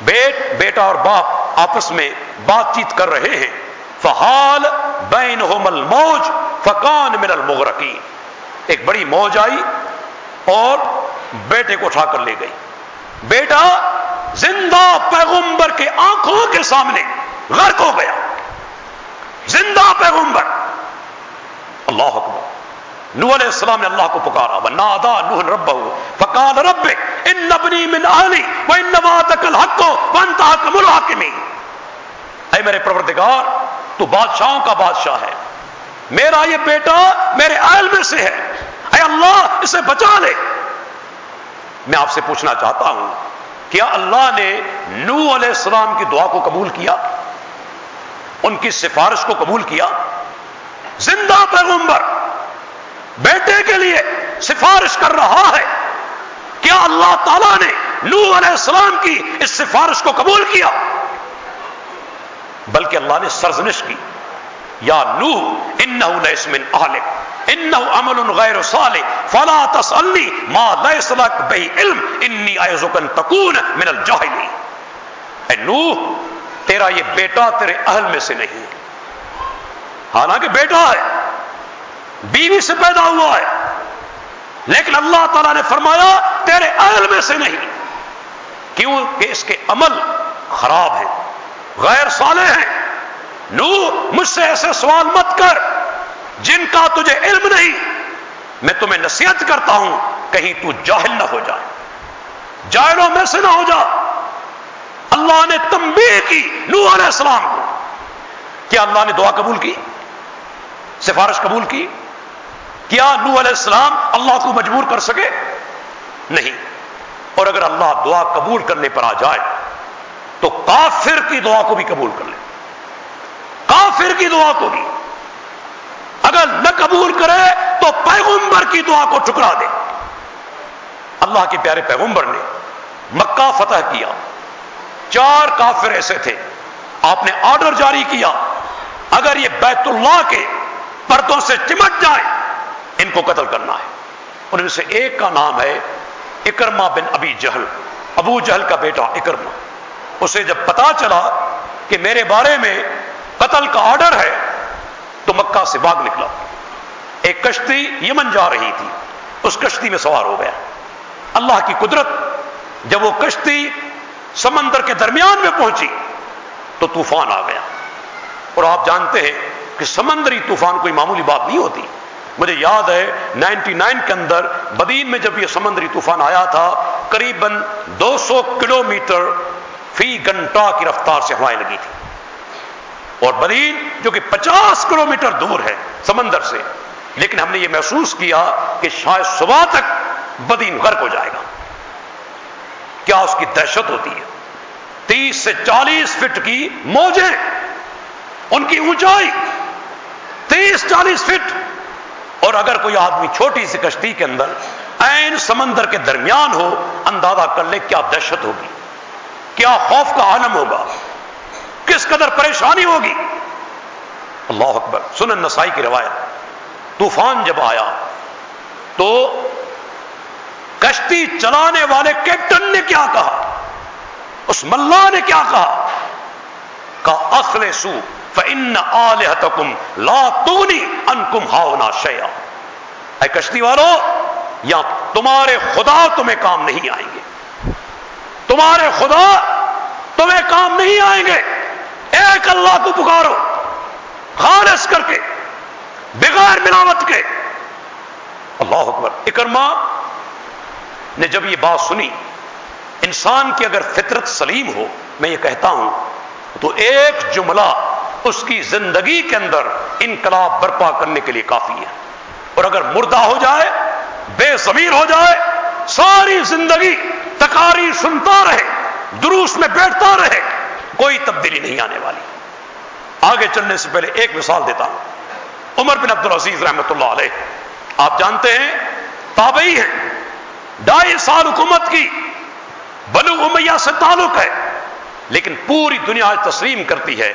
بیٹ بیٹا اور باپ آپس میں بات چیت کر رہے ہیں۔ فہال بین ہومل موج فکان من المغرقین۔ ایک بڑی موج آئی اور بیٹے کو اٹھا کر لے گئی۔ بیٹا زندہ پیغمبر کے آنکھوں کے سامنے غرق ہو گیا۔ زندہ پیغمبر۔ اللہ اکبر۔ نو علیہ السلام نے اللہ کو پکارا. نادا نوح رب فقال رب ان نبنی من اہلی و ان الحق و انت حکم الحاکمین اے میرے پروردگار، تو بادشاہوں کا بادشاہ ہے. میرا یہ بیٹا میرے اہل میں سے ہے. اے اللہ، اسے بچا لے. میں آپ سے پوچھنا چاہتا ہوں، کیا اللہ نے نو علیہ السلام کی دعا کو قبول کیا؟ ان کی سفارش کو قبول کیا؟ زندہ پیغمبر بیٹے کے لیے سفارش کر رہا ہے۔ کیا اللہ تعالی نے نو علیہ السلام کی اس سفارش کو قبول کیا؟ بلکہ اللہ نے سرزنش کی۔ یا نو ان من ان عمل غیر صالح۔ فلا تسألنی ما لیس لک بی علم۔ انی ایزکن تکون من الجاہلی اے نو تیرا یہ بیٹا تیرے اہل میں سے نہیں۔ حالانکہ بیٹا ہے۔ بیوی سے پیدا ہوا ہے۔ لیکن اللہ تعالیٰ نے فرمایا، تیرے اہل میں سے نہیں۔ کیوں کہ اس کے عمل خراب ہیں، غیر صالح ہیں۔ نو مجھ سے ایسے سوال مت کر۔ جن کا تجھے علم نہیں، میں تمہیں نصیحت کرتا ہوں، کہیں تو جاہل نہ ہو جائے جاہلوں میں سے نہ ہو جا۔ اللہ نے تنبیہ کی نو علیہ السلام کو۔ کیا اللہ نے دعا قبول کی؟ سفارش قبول کی؟ کیا نو علیہ السلام اللہ کو مجبور کر سکے؟ نہیں۔ اور اگر اللہ دعا قبول کرنے پر آ جائے، تو کافر کی دعا کو بھی قبول کر لے۔ کافر کی دعا کو بھی۔ اگر نہ قبول کرے، تو پیغمبر کی دعا کو ٹکرا دے۔ اللہ کے پیارے پیغمبر نے مکہ فتح کیا۔ چار کافر ایسے تھے۔ آپ نے آرڈر جاری کیا۔ اگر یہ بیت اللہ کے پردوں سے چمٹ جائے ان کو قتل کرنا ہے۔ ان میں سے ایک کا نام ہے اکرما بن ابی جہل۔ ابو جہل کا بیٹا اکرما اسے جب پتا چلا کہ میرے بارے میں قتل کا آرڈر ہے، تو مکہ سے باغ نکلا۔ ایک کشتی یمن جا رہی تھی۔ اس کشتی میں سوار ہو گیا۔ اللہ کی قدرت جب وہ کشتی سمندر کے درمیان میں پہنچی، تو طوفان آ گیا۔ اور آپ جانتے ہیں کہ سمندری طوفان کوئی معمولی بات نہیں ہوتی۔ مجھے یاد ہے نائنٹی نائن کے اندر بدین میں جب یہ سمندری طوفان آیا تھا قریب دو سو کلو میٹر فی گھنٹہ کی رفتار سے ہوائیں لگی تھی اور بدین جو کہ پچاس کلو میٹر دور ہے سمندر سے، لیکن ہم نے یہ محسوس کیا کہ شاید صبح تک بدین غرق ہو جائے گا۔ کیا اس کی دہشت ہوتی ہے؟ تیس سے چالیس فٹ کی موجیں، ان کی اونچائی، تیس چالیس فٹ اور اگر کوئی آدمی چھوٹی سی کشتی کے اندر این سمندر کے درمیان ہو، اندازہ کر لے کیا دہشت ہوگی، کیا خوف کا عالم ہوگا، کس قدر پریشانی ہوگی۔ اللہ اکبر، سنن نسائی کی روایت۔ طوفان جب آیا تو کشتی چلانے والے کیپٹن نے کیا کہا؟ اس ملا نے کیا کہا؟ کا اخل سو فن آلحتکم لا تونی انکم ہاؤنا شیا اے کشتی والو، یا تمہارے خدا تمہیں کام نہیں آئیں گے۔ تمہارے خدا تمہیں کام نہیں آئیں گے۔ ایک اللہ کو پکارو، خالص کر کے، بغیر ملاوٹ کے۔ اللہ اکبر۔ اکرما نے جب یہ بات سنی، انسان کی اگر فطرت سلیم ہو، میں یہ کہتا ہوں، تو ایک جملہ اس کی زندگی کے اندر انقلاب برپا کرنے کے لیے کافی ہے۔ اور اگر مردہ ہو جائے، بے ضمیر ہو جائے، ساری زندگی تکاری سنتا رہے، دروس میں بیٹھتا رہے، کوئی تبدیلی نہیں آنے والی۔ آگے چلنے سے پہلے ایک مثال دیتا ہوں۔ عمر بن عبد العزیز رحمت اللہ علیہ، آپ جانتے ہیں، تابعی ہیں۔ ڈھائی سال حکومت کی، بنو امیہ سے تعلق ہے، لیکن پوری دنیا تسلیم کرتی ہے۔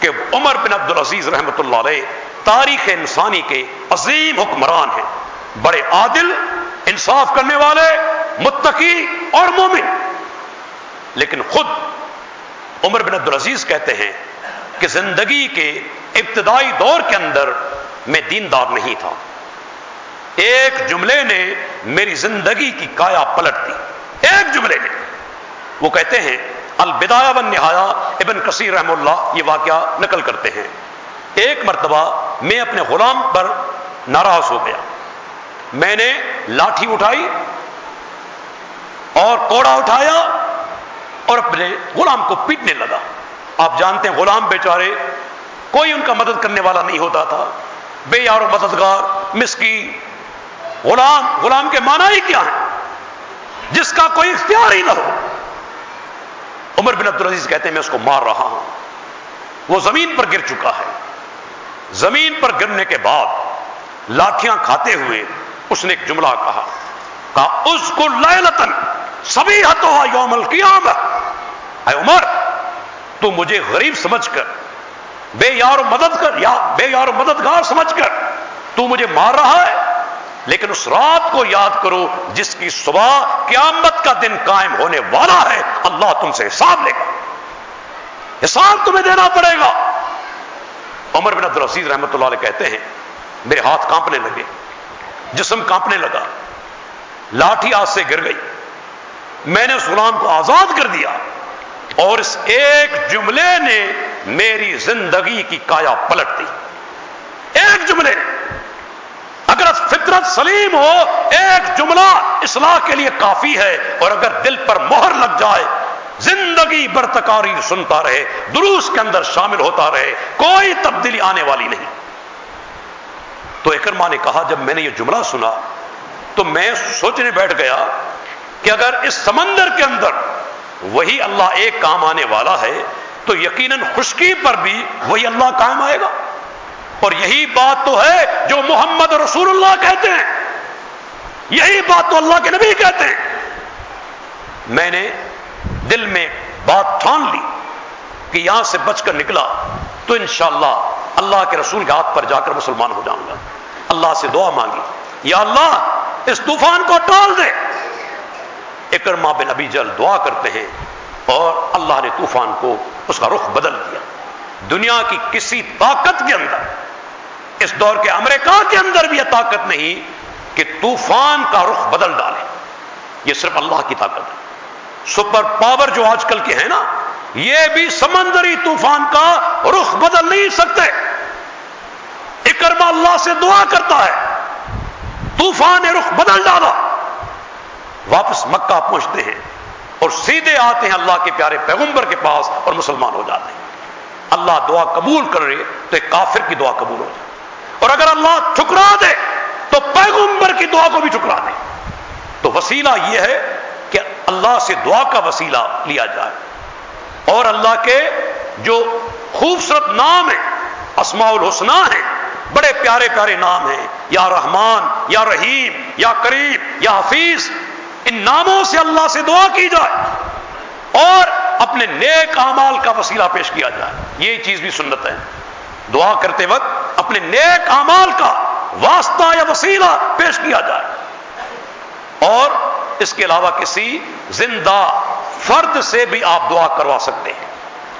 کہ عمر بن عبد العزیز رحمت اللہ علیہ تاریخ انسانی کے عظیم حکمران ہیں۔ بڑے عادل، انصاف کرنے والے، متقی اور مومن۔ لیکن خود عمر بن عبد العزیز کہتے ہیں کہ زندگی کے ابتدائی دور کے اندر میں دیندار نہیں تھا۔ ایک جملے نے میری زندگی کی کایا پلٹ دی۔ ایک جملے نے۔ وہ کہتے ہیں البدایا بن نہایا ابن کثیر رحم اللہ یہ واقعہ نقل کرتے ہیں۔ ایک مرتبہ میں اپنے غلام پر ناراض ہو گیا۔ میں نے لاٹھی اٹھائی اور کوڑا اٹھایا اور اپنے غلام کو پیٹنے لگا۔ آپ جانتے ہیں غلام بیچارے، کوئی ان کا مدد کرنے والا نہیں ہوتا تھا۔ بے یار و مددگار مسکی غلام غلام کے معنی ہی کیا ہے جس کا کوئی اختیار ہی نہ ہو۔ عمر بن عبد العزیز کہتے ہیں، میں اس کو مار رہا ہوں۔ وہ زمین پر گر چکا ہے۔ زمین پر گرنے کے بعد لاٹیاں کھاتے ہوئے اس نے ایک جملہ کہا کہا اس کو لائلتن سبھی ہتو یوم القیامت اے عمر، تو مجھے غریب سمجھ کر، بے یار و مدد کر یا بے یار و مددگار سمجھ کر تو مجھے مار رہا ہے۔ لیکن اس رات کو یاد کرو جس کی صبح قیامت کا دن قائم ہونے والا ہے، اللہ تم سے حساب لے گا۔ حساب تمہیں دینا پڑے گا۔ عمر بن عبد الرسید رحمت اللہ علیہ کہتے ہیں، میرے ہاتھ کانپنے لگے۔ جسم کانپنے لگا۔ لاٹھی آج سے گر گئی۔ میں نے اس غلام کو آزاد کر دیا۔ اور اس ایک جملے نے میری زندگی کی کایا پلٹ دی۔ ایک جملے نے اگر فطرت سلیم ہو، ایک جملہ اصلاح کے لیے کافی ہے، اور اگر دل پر مہر لگ جائے، زندگی برتکاری سنتا رہے، دروس کے اندر شامل ہوتا رہے، کوئی تبدیلی آنے والی نہیں۔ تو اکرما نے کہا، جب میں نے یہ جملہ سنا، تو میں سوچنے بیٹھ گیا کہ اگر اس سمندر کے اندر وہی اللہ ایک کام آنے والا ہے، تو یقیناً خشکی پر بھی وہی اللہ کام آئے گا۔ اور یہی بات تو ہے جو محمد رسول اللہ کہتے ہیں۔ یہی بات تو اللہ کے نبی کہتے ہیں۔ میں نے دل میں بات ٹھان لی کہ یہاں سے بچ کر نکلا تو انشاءاللہ اللہ کے رسول کے ہاتھ پر جا کر مسلمان ہو جاؤں گا۔ اللہ سے دعا مانگی۔ یا اللہ، اس طوفان کو ٹال دے۔ اکرما بن ابی جل دعا کرتے ہیں اور اللہ نے طوفان کو اس کا رخ بدل دیا۔ دنیا کی کسی طاقت کے اندر اس دور کے امریکہ کے اندر بھی یہ طاقت نہیں کہ طوفان کا رخ بدل ڈالے۔ یہ صرف اللہ کی طاقت ہے۔ سپر پاور جو آج کل کے ہیں نا، یہ بھی سمندری طوفان کا رخ بدل نہیں سکتے۔ اکرما اللہ سے دعا کرتا ہے، طوفان رخ بدل ڈالا۔ واپس مکہ پہنچتے ہیں اور سیدھے آتے ہیں اللہ کے پیارے پیغمبر کے پاس اور مسلمان ہو جاتے ہیں۔ اللہ دعا قبول کر رہے تو ایک کافر کی دعا قبول ہو جائے۔ اور اگر اللہ ٹھکرا دے تو پیغمبر کی دعا کو بھی ٹھکرا دے۔ تو وسیلہ یہ ہے کہ اللہ سے دعا کا وسیلہ لیا جائے۔ اور اللہ کے جو خوبصورت نام ہیں، اسماء الحسنہ ہیں، بڑے پیارے پیارے نام ہیں۔ یا رحمان، یا رحیم، یا کریم، یا حفیظ، ان ناموں سے اللہ سے دعا کی جائے۔ اور اپنے نیک اعمال کا وسیلہ پیش کیا جائے۔ یہ چیز بھی سنت ہے دعا کرتے وقت اپنے نیک اعمال کا واسطہ یا وسیلہ پیش کیا جائے۔ اور اس کے علاوہ کسی زندہ فرد سے بھی آپ دعا کروا سکتے ہیں۔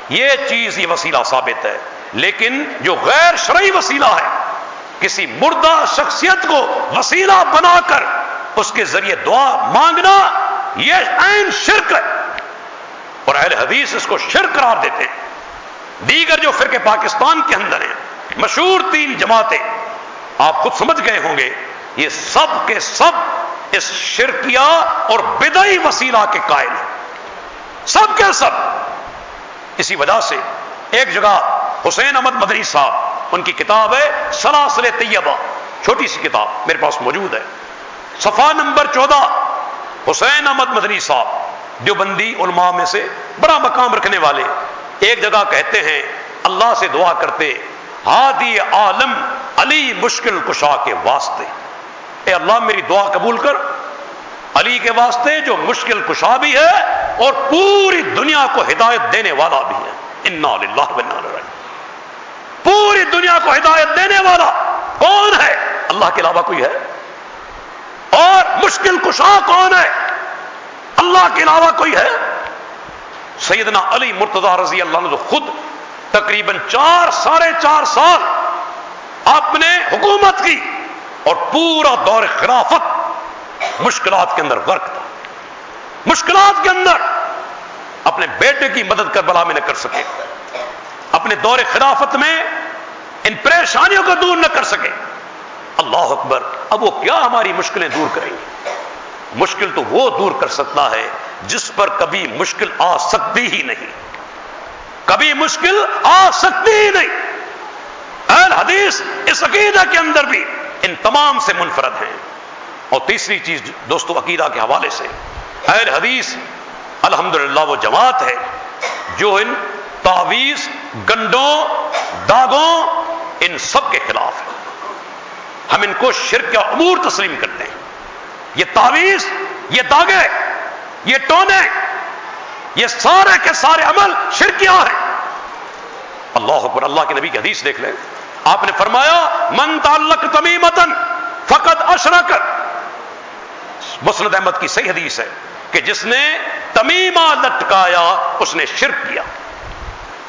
یہ چیز یہ وسیلہ ثابت ہے۔ لیکن جو غیر شرعی وسیلہ ہے، کسی مردہ شخصیت کو وسیلہ بنا کر اس کے ذریعے دعا مانگنا، یہ عین شرک ہے۔ اور اہل حدیث اس کو شرک قرار دیتے ہیں۔ دیگر جو فرقے پاکستان کے اندر ہیں، مشہور تین جماعتیں، آپ خود سمجھ گئے ہوں گے، یہ سب کے سب اس شرکیہ اور بدئی وسیلہ کے قائل ہیں۔ سب کے سب۔ اسی وجہ سے ایک جگہ حسین احمد مدنی صاحب، ان کی کتاب ہے سلاسل طیبہ، چھوٹی سی کتاب میرے پاس موجود ہے۔ صفا نمبر چودہ، حسین احمد مدنی صاحب جو بندی علماء میں سے بڑا مقام رکھنے والے ایک جگہ کہتے ہیں، اللہ سے دعا کرتے، ہادی عالم علی مشکل کشا کے واسطے۔ اے اللہ، میری دعا قبول کر۔ علی کے واسطے جو مشکل کشا بھی ہے اور پوری دنیا کو ہدایت دینے والا بھی ہے۔ انا للہ پوری دنیا کو ہدایت دینے والا کون ہے؟ اللہ کے علاوہ کوئی ہے؟ اور مشکل کشا کون ہے؟ اللہ کے علاوہ کوئی ہے؟ سیدنا علی مرتضی رضی اللہ نے خود تقریباً چار ساڑھے چار سال آپ نے حکومت کی اور پورا دور خلافت مشکلات کے اندر غرق تھا۔ مشکلات کے اندر اپنے بیٹے کی مدد کر بلا میں نہ کر سکے۔ اپنے دور خلافت میں ان پریشانیوں کو دور نہ کر سکے۔ اللہ اکبر، اب وہ کیا ہماری مشکلیں دور کریں گے؟ مشکل تو وہ دور کر سکتا ہے جس پر کبھی مشکل آ سکتی ہی نہیں۔ کبھی مشکل آ سکتی ہی نہیں۔ اہل حدیث اس عقیدہ کے اندر بھی ان تمام سے منفرد ہیں۔ اور تیسری چیز دوستو عقیدہ کے حوالے سے، اہل حدیث الحمدللہ وہ جماعت ہے جو ان تعویز گنڈوں، داغوں، ان سب کے خلاف ہے۔ ہم ان کو شرک یا امور تسلیم کرتے ہیں۔ یہ تعویز یہ داغے یہ ٹونے، یہ سارے کے سارے عمل شرکیاں ہیں۔ اللہ اکبر، اللہ کے نبی کی حدیث دیکھ لیں۔ آپ نے فرمایا، من تعلق تمیمتن فقط اشرک۔ مسند احمد کی صحیح حدیث ہے کہ جس نے تمیمہ لٹکایا، اس نے شرک کیا۔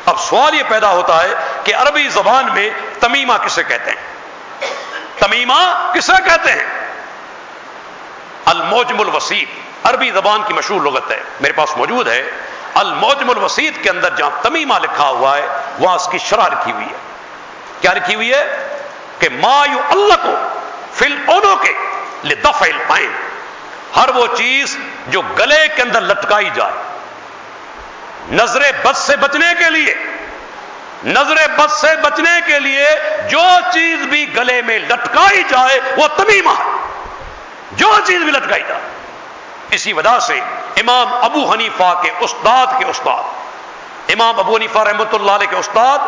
اب سوال یہ پیدا ہوتا ہے کہ عربی زبان میں تمیمہ کسے کہتے ہیں؟ تمیمہ کسے کہتے ہیں؟ الموجم الوسیط، عربی زبان کی مشہور لغت ہے۔ میرے پاس موجود ہے۔ الموجم الوسیط کے اندر جہاں تمیمہ لکھا ہوا ہے، وہاں اس کی شرح لکھی ہوئی ہے۔ کیا لکھی ہوئی ہے؟ کہ ما یو اللہ کو فل اونوں کے لدف العین۔ ہر وہ چیز جو گلے کے اندر لٹکائی جائے۔ نظر بد سے بچنے کے لیے، نظر بد سے بچنے کے لیے جو چیز بھی گلے میں لٹکائی جائے، وہ تمیمہ ہے۔ جو چیز بھی لٹکائی جائے اسی وجہ سے امام ابو حنیفہ کے استاد کے استاد، امام ابو حنیفہ رحمۃ اللہ علیہ کے استاد،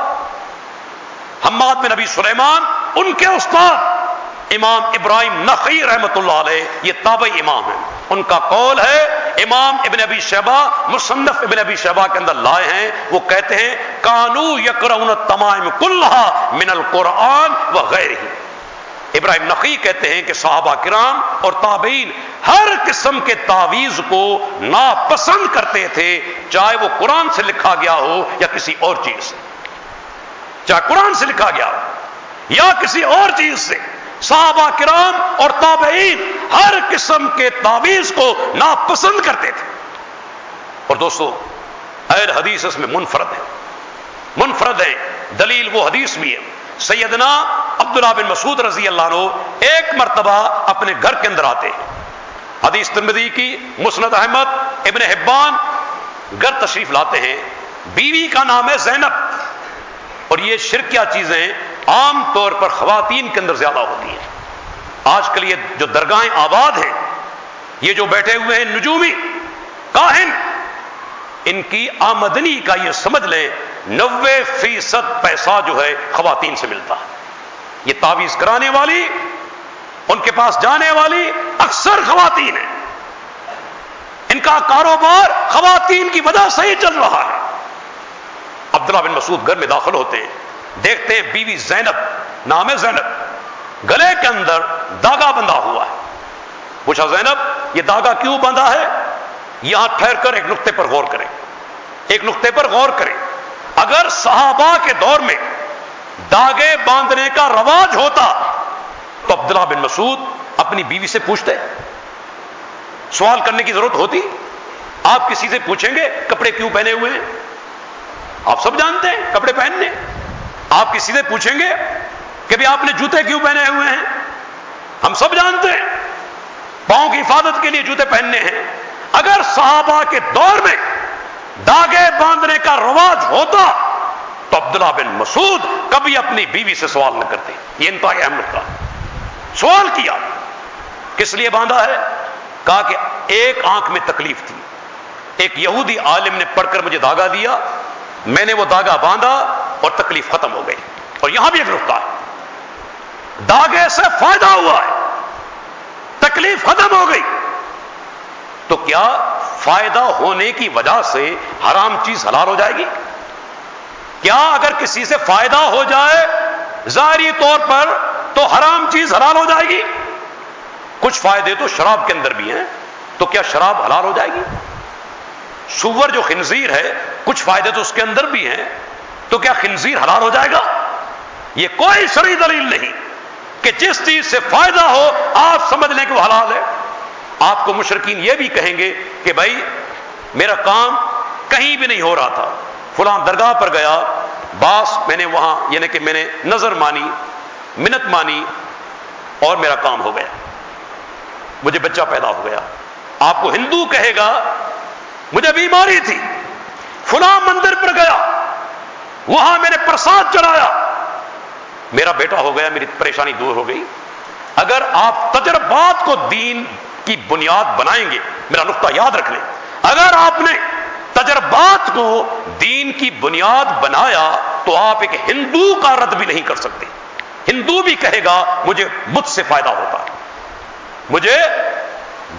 حماد بن نبی سلیمان، ان کے استاد، امام ابراہیم نقی رحمۃ اللہ علیہ، یہ تابعی امام ہیں۔ ان کا قول ہے، امام ابن ابی شہبہ مصنف ابن ابی شہبہ کے اندر لائے ہیں۔ وہ کہتے ہیں، کانو یکرون تمام کلحا من القرآن و غیر ہی ابراہیم نقی کہتے ہیں کہ صحابہ کرام اور تابعین ہر قسم کے تعویز کو ناپسند کرتے تھے، چاہے وہ قرآن سے لکھا گیا ہو یا کسی اور چیز سے۔ چاہے قرآن سے لکھا گیا ہو یا کسی اور چیز سے۔ صحابہ کرام اور تابعین ہر قسم کے تعویز کو ناپسند کرتے تھے۔ اور دوستو، اہل حدیث اس میں منفرد ہے منفرد ہے، دلیل وہ حدیث بھی ہے۔ سیدنا عبداللہ بن مسعود رضی اللہ عنہ ایک مرتبہ اپنے گھر کے اندر آتے ہیں۔ حدیث ترمدی کی مسند احمد، ابن حبان گھر تشریف لاتے ہیں۔ بیوی کا نام ہے زینب۔ اور یہ شرکیہ چیزیں عام طور پر خواتین کے اندر زیادہ ہوتی ہیں۔ آج کل یہ جو درگاہیں آباد ہیں، یہ جو بیٹھے ہوئے ہیں، نجومی، کاہن ان کی آمدنی کا یہ سمجھ لیں، نوے فیصد پیسہ جو ہے خواتین سے ملتا۔ ہے یہ تعویذ کرانے والی، ان کے پاس جانے والی اکثر خواتین ہیں۔ ان کا کاروبار خواتین کی وجہ سے ہی چل رہا ہے۔ عبداللہ بن مسعود گھر میں داخل ہوتے ہیں دیکھتے ہیں بیوی زینب، نام ہے زینب، گلے کے اندر داغا بندھا ہوا ہے۔ پوچھا زینب، یہ داغا کیوں بندھا ہے؟ یہاں ٹھہر کر ایک نقطے پر غور کریں۔ ایک نقطے پر غور کریں۔ اگر صحابہ کے دور میں داغے باندھنے کا رواج ہوتا تو عبداللہ بن مسعود اپنی بیوی سے پوچھتے، سوال کرنے کی ضرورت ہوتی؟ آپ کسی سے پوچھیں گے، کپڑے کیوں پہنے ہوئے ہیں؟ آپ سب جانتے ہیں کپڑے پہننے۔ آپ کسی سے پوچھیں گے کہ بھی آپ نے جوتے کیوں پہنے ہوئے ہیں؟ ہم سب جانتے ہیں، پاؤں کی حفاظت کے لیے جوتے پہننے ہیں۔ اگر صحابہ کے دور میں داغے باندھنے کا رواج ہوتا تو عبداللہ بن مسعود کبھی اپنی بیوی سے سوال نہ کرتے۔ یہ انتہائی اہم نقطہ سوال کیا، کس لیے باندھا ہے؟ کہا کہ ایک آنکھ میں تکلیف تھی۔ ایک یہودی عالم نے پڑھ کر مجھے داغا دیا، میں نے وہ داغا باندھا اور تکلیف ختم ہو گئی۔ اور یہاں بھی ایک نقطہ ہے داغے سے فائدہ ہوا ہے، تکلیف ختم ہو گئی۔ تو کیا فائدہ ہونے کی وجہ سے حرام چیز حلال ہو جائے گی؟ کیا اگر کسی سے فائدہ ہو جائے ظاہری طور پر تو حرام چیز حلال ہو جائے گی؟ کچھ فائدے تو شراب کے اندر بھی ہیں، تو کیا شراب حلال ہو جائے گی؟ سور جو خنزیر ہے، کچھ فائدے تو اس کے اندر بھی ہیں، تو کیا خنزیر حلال ہو جائے گا؟ یہ کوئی شرعی دلیل نہیں کہ جس چیز سے فائدہ ہو، آپ سمجھ لیں کہ وہ حلال ہے۔ آپ کو مشرقین یہ بھی کہیں گے کہ بھائی میرا کام کہیں بھی نہیں ہو رہا تھا۔ فلاں درگاہ پر گیا، باس میں نے وہاں یعنی کہ میں نے نظر مانی، منت مانی اور میرا کام ہو گیا۔ مجھے بچہ پیدا ہو گیا۔ آپ کو ہندو کہے گا، مجھے بیماری تھی۔ فلاں مندر پر گیا، وہاں میں نے پرساد چڑھایا۔ میرا بیٹا ہو گیا، میری پریشانی دور ہو گئی۔ اگر آپ تجربات کو دین کی بنیاد بنائیں گے۔ میرا نقطہ یاد رکھ لیں۔ اگر آپ نے تجربات کو دین کی بنیاد بنایا تو آپ ایک ہندو کا رد بھی نہیں کر سکتے۔ ہندو بھی کہے گا، مجھے بدھ سے فائدہ ہوتا۔ ہے مجھے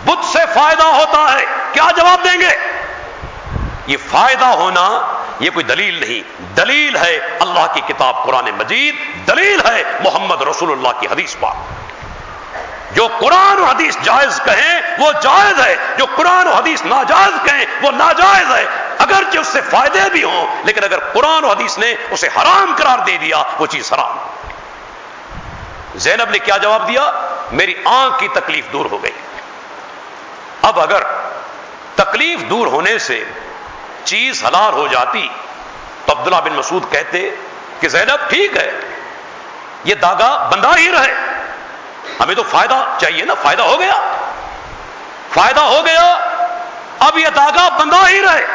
بدھ سے فائدہ ہوتا ہے۔ کیا جواب دیں گے؟ یہ فائدہ ہونا، یہ کوئی دلیل نہیں۔ دلیل ہے اللہ کی کتاب قرآن مجید۔ دلیل ہے محمد رسول اللہ کی حدیث پاک۔ جو قرآن و حدیث جائز کہیں وہ جائز ہے، جو قرآن و حدیث ناجائز کہیں وہ ناجائز ہے۔ اگرچہ اس سے فائدے بھی ہوں، لیکن اگر قرآن و حدیث نے اسے حرام قرار دے دیا، وہ چیز حرام۔ زینب نے کیا جواب دیا؟ میری آنکھ کی تکلیف دور ہو گئی۔ اب اگر تکلیف دور ہونے سے چیز حلال ہو جاتی، تو عبداللہ بن مسعود کہتے کہ زینب ٹھیک ہے، یہ داغا بندہ ہی رہے۔ ہمیں تو فائدہ چاہیے نا، فائدہ ہو گیا۔ فائدہ ہو گیا، اب یہ داغا بندہ ہی رہے۔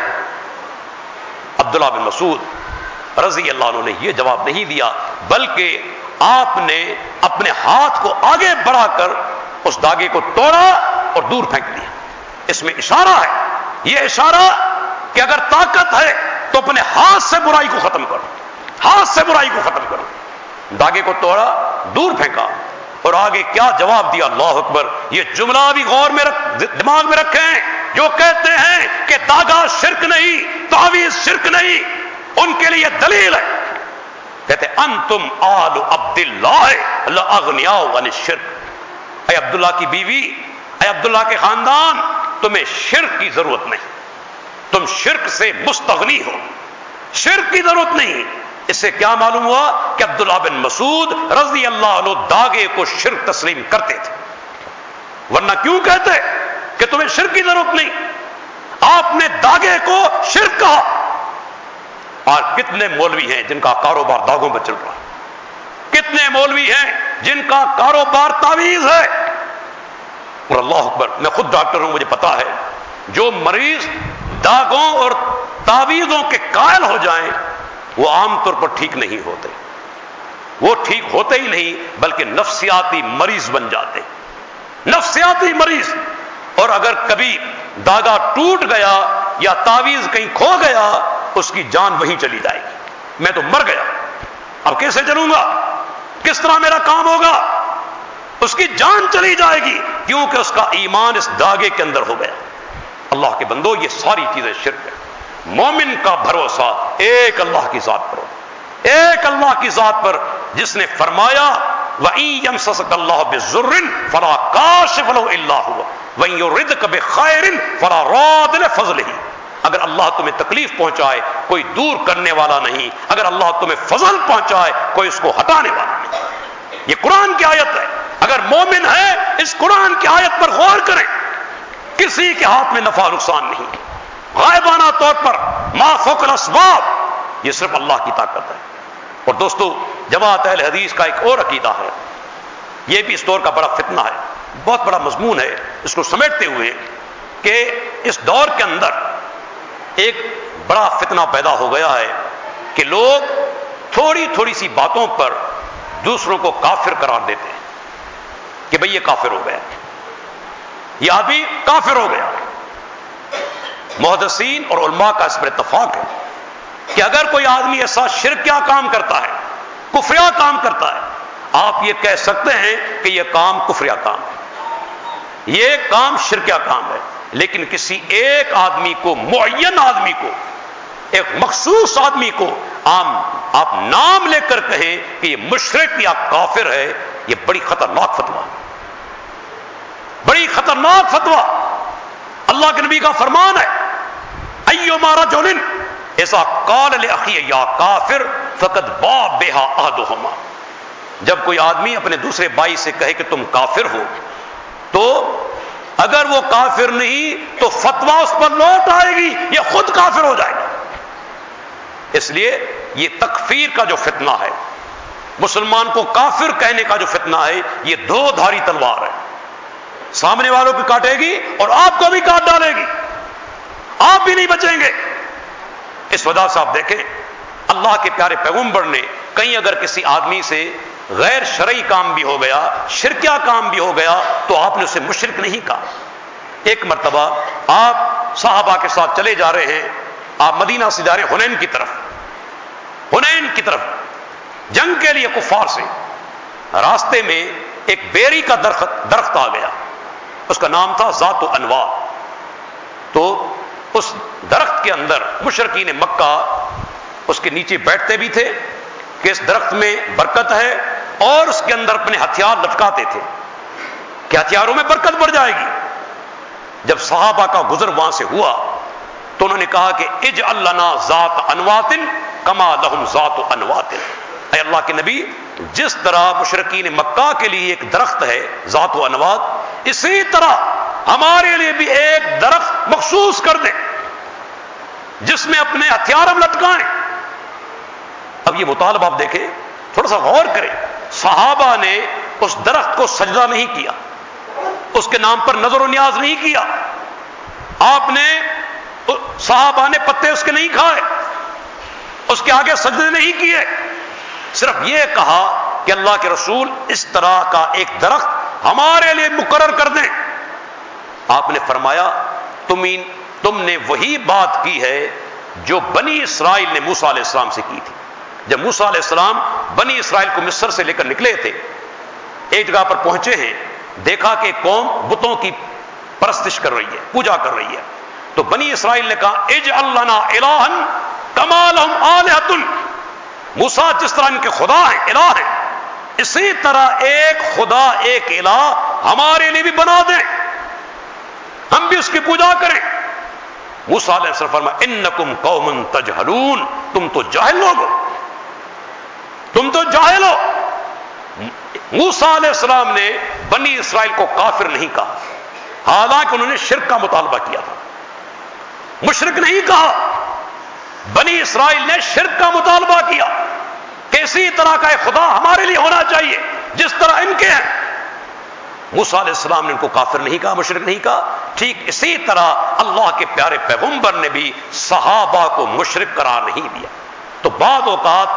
عبداللہ بن مسعود رضی اللہ عنہ نے یہ جواب نہیں دیا، بلکہ آپ نے اپنے ہاتھ کو آگے بڑھا کر اس داغے کو توڑا اور دور پھینک دیا۔ اس میں اشارہ ہے۔ یہ اشارہ کہ اگر طاقت ہے تو اپنے ہاتھ سے برائی کو ختم کرو۔ ہاتھ سے برائی کو ختم کرو۔ داغے کو توڑا، دور پھینکا۔ اور آگے کیا جواب دیا؟ اللہ اکبر۔ یہ جملہ بھی غور میں رکھ، دماغ میں رکھیں۔ جو کہتے ہیں کہ داغا شرک نہیں، تعویذ شرک نہیں، ان کے لیے دلیل ہے۔ کہتے ان تم آل عبد اللہ اللہ شرک اے عبداللہ کی بیوی، اے عبداللہ کے خاندان، تمہیں شرک کی ضرورت نہیں۔ تم شرک سے مستغنی ہو۔ شرک کی ضرورت نہیں۔ اس سے کیا معلوم ہوا کہ عبداللہ بن مسعود رضی اللہ عنہ داغے کو شرک تسلیم کرتے تھے۔ ورنہ کیوں کہتے کہ تمہیں شرک کی ضرورت نہیں؟ آپ نے داغے کو شرک کہا۔ اور کتنے مولوی ہیں جن کا کاروبار داغوں پر چل رہا ہے۔ کتنے مولوی ہیں جن کا کاروبار تعویذ ہے۔ اور اللہ اکبر، میں خود ڈاکٹر ہوں، مجھے پتا ہے۔ جو مریض داغوں اور تعویذوں کے قائل ہو جائیں وہ عام طور پر ٹھیک نہیں ہوتے۔ وہ ٹھیک ہوتے ہی نہیں، بلکہ نفسیاتی مریض بن جاتے۔ نفسیاتی مریض۔ اور اگر کبھی داغا ٹوٹ گیا یا تعویذ کہیں کھو گیا، اس کی جان وہیں چلی جائے گی۔ میں تو مر گیا۔ اب کیسے چلوں گا؟ کس طرح میرا کام ہوگا؟ اس کی جان چلی جائے گی، کیونکہ اس کا ایمان اس داغے کے اندر ہو گیا۔ اللہ کے بندو، یہ ساری چیزیں شرک ہے مومن کا بھروسہ ایک اللہ کی ذات پر ایک اللہ کی ذات پر جس نے فرمایا، وَإِن يَمْسَسَكَ اللَّهُ بِالضُّرٍّ فَلَا كَاشِفَ لَهُ إِلَّا هُوَ، وَإِن يُرِدْكَ بِخَيْرٍ فَلَا رَادَ لِفَضْلِهِ اگر اللہ تمہیں تکلیف پہنچائے، کوئی دور کرنے والا نہیں۔ اگر اللہ تمہیں فضل پہنچائے، کوئی اس کو ہٹانے والا نہیں۔ یہ قرآن کی آیت ہے۔ اگر مومن ہے، اس قرآن کی آیت پر غور کریں کسی کے ہاتھ میں نفع نقصان نہیں۔ غائبانہ طور پر ما فوق الاسباب، یہ صرف اللہ کی طاقت ہے۔ اور دوستو، جماعت اہل حدیث کا ایک اور عقیدہ ہے۔ یہ بھی اس دور کا بڑا فتنہ ہے، بہت بڑا مضمون ہے۔ اس کو سمیٹتے ہوئے کہ اس دور کے اندر ایک بڑا فتنہ پیدا ہو گیا ہے کہ لوگ تھوڑی تھوڑی سی باتوں پر دوسروں کو کافر قرار دیتے ہیں کہ بھئی یہ کافر ہو گیا یہ آدمی کافر ہو گیا محدثین اور علماء کا اس پر اتفاق ہے کہ اگر کوئی آدمی ایسا شرکیا کام کرتا ہے کفریا کام کرتا ہے، آپ یہ کہہ سکتے ہیں کہ یہ کام کفریا کام ہے۔ یہ کام شرکیا کام ہے، لیکن کسی ایک آدمی کو، معین آدمی کو، ایک مخصوص آدمی کو عام آپ نام لے کر کہیں کہ یہ مشرق یا کافر ہے، یہ بڑی خطرناک فتوا بڑی خطرناک فتوا اللہ کے نبی کا فرمان ہے۔ ایو مارا جولن ایسا کال یا کافر فقط با بےحا آدوہما جب کوئی آدمی اپنے دوسرے بھائی سے کہے کہ تم کافر ہو، تو اگر وہ کافر نہیں، تو فتوا اس پر لوٹ آئے گی، یہ خود کافر ہو جائے گا۔ اس لیے یہ تکفیر کا جو فتنہ ہے، مسلمان کو کافر کہنے کا جو فتنہ ہے، یہ دو دھاری تلوار ہے۔ سامنے والوں کو کاٹے گی اور آپ کو بھی کاٹ ڈالے گی۔ آپ بھی نہیں بچیں گے۔ اس وجہ سے آپ دیکھیں، اللہ کے پیارے پیغمبر نے کہیں اگر کسی آدمی سے غیر شرعی کام بھی ہو گیا شرکیا کام بھی ہو گیا، تو آپ نے اسے مشرک نہیں کہا۔ ایک مرتبہ آپ صحابہ کے ساتھ چلے جا رہے ہیں، آپ مدینہ سے جا رہے ہیں ہنین کی طرف۔ ہنین کی طرف، جنگ کے لیے کفار سے۔ راستے میں ایک بیری کا درخت درخت آ گیا۔ اس کا نام تھا ذات و انوار تو اس درخت کے اندر، مشرقین مکہ اس کے نیچے بیٹھتے بھی تھے کہ اس درخت میں برکت ہے اور اس کے اندر اپنے ہتھیار لٹکاتے تھے۔ کہ ہتھیاروں میں برکت بڑھ جائے گی؟ جب صحابہ کا گزر وہاں سے ہوا تو انہوں نے کہا کہ اج اللہ ذات انواتن کما لہم ذات انواتن۔ اے اللہ کے نبی، جس طرح مشرقین مکہ کے لیے ایک درخت ہے، ذات و انوات، اسی طرح ہمارے لیے بھی ایک درخت مخصوص کر دیں جس میں اپنے ہتھیار ہم لٹکائیں۔ اب یہ مطالبہ آپ دیکھیں، تھوڑا سا غور کریں۔ صحابہ نے اس درخت کو سجدہ نہیں کیا، اس کے نام پر نظر و نیاز نہیں کیا۔ آپ نے، صحابہ نے پتے اس کے نہیں کھائے، اس کے آگے سجدے نہیں کیے۔ صرف یہ کہا کہ اللہ کے رسول اس طرح کا ایک درخت ہمارے لیے مقرر کر دیں۔ آپ نے فرمایا، تم تم نے وہی بات کی ہے جو بنی اسرائیل نے موسا علیہ السلام سے کی تھی۔ جب موسا علیہ السلام بنی اسرائیل کو مصر سے لے کر نکلے تھے، ایک جگہ پر پہنچے ہیں، دیکھا کہ قوم بتوں کی پرستش کر رہی ہے، پوجا کر رہی ہے۔ تو بنی اسرائیل نے کہا، اج اللہ الہن کمال موسا جس طرح ان کے خدا ہیں الہ ہیں اسی طرح ایک خدا، ایک الہ ہمارے لیے بھی بنا دیں۔ ہم بھی اس کی پوجا کریں۔ موسا علیہ السلام فرما، انکم قوم تجہلون، تم تو جاہل لوگ ہو۔ تم تو جاہل ہو۔ موسا علیہ السلام نے بنی اسرائیل کو کافر نہیں کہا، حالانکہ انہوں نے شرک کا مطالبہ کیا تھا۔ مشرک نہیں کہا، بنی اسرائیل نے شرک کا مطالبہ کیا کہ اسی طرح کا ایک خدا ہمارے لیے ہونا چاہیے، جس طرح ان کے ہیں۔ موسا علیہ السلام نے ان کو کافر نہیں کہا مشرق نہیں کہا۔ ٹھیک اسی طرح اللہ کے پیارے پیغمبر نے بھی صحابہ کو مشرق قرار نہیں دیا۔ تو بعض اوقات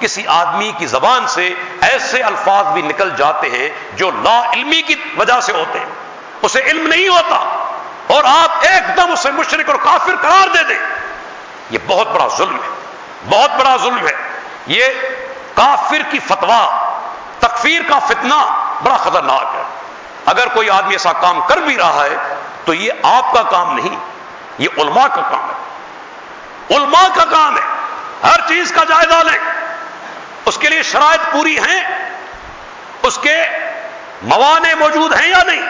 کسی آدمی کی زبان سے ایسے الفاظ بھی نکل جاتے ہیں جو لا علمی کی وجہ سے ہوتے ہیں۔ اسے علم نہیں ہوتا اور آپ ایک دم اسے مشرق اور کافر قرار دے دیں۔ یہ بہت بڑا ظلم ہے۔ بہت بڑا ظلم ہے۔ یہ کافر کی فتوا تکفیر کا فتنہ بڑا خطرناک ہے۔ اگر کوئی آدمی ایسا کام کر بھی رہا ہے تو یہ آپ کا کام نہیں، یہ علماء کا کام ہے۔ علماء کا کام ہے۔ ہر چیز کا جائزہ لیں۔ اس کے لیے شرائط پوری ہیں۔ اس کے موانع موجود ہیں یا نہیں؟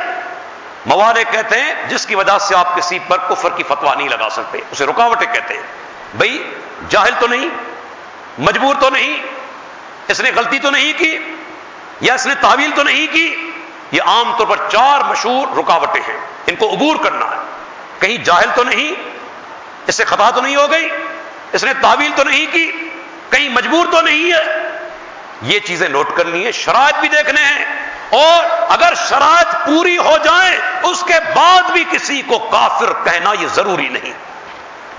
موانع کہتے ہیں، جس کی وجہ سے آپ کسی پر کفر کی فتوا نہیں لگا سکتے۔ اسے رکاوٹیں کہتے ہیں۔ بھائی جاہل تو نہیں، مجبور تو نہیں، اس نے غلطی تو نہیں کی یا اس نے تعویل تو نہیں کی؟ یہ عام طور پر چار مشہور رکاوٹیں ہیں۔ ان کو عبور کرنا ہے۔ کہیں جاہل تو نہیں، اس سے خطا تو نہیں ہو گئی، اس نے تعویل تو نہیں کی، کہیں مجبور تو نہیں ہے۔ یہ چیزیں نوٹ کرنی ہے شرائط بھی دیکھنے ہیں۔ اور اگر شرائط پوری ہو جائیں، اس کے بعد بھی کسی کو کافر کہنا یہ ضروری نہیں۔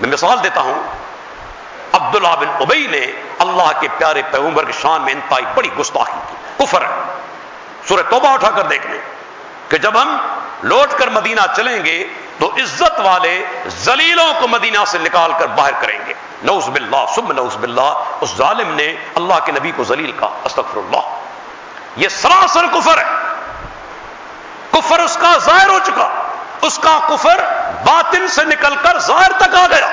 میں مثال دیتا ہوں، عبداللہ بن ابئی نے اللہ کے پیارے پیغمبر کی شان میں انتہائی بڑی گستاخی کی۔ کفر ہے۔ سورہ توبہ اٹھا کر دیکھ لیں کہ جب ہم لوٹ کر مدینہ چلیں گے تو عزت والے زلیلوں کو مدینہ سے نکال کر باہر کریں گے۔ نوز باللہ سب نوز باللہ، اس ظالم نے اللہ کے نبی کو زلیل کا استغفر اللہ یہ سراسر کفر ہے۔ کفر اس کا ظاہر ہو چکا۔ اس کا کفر باطن سے نکل کر ظاہر تک آ گیا۔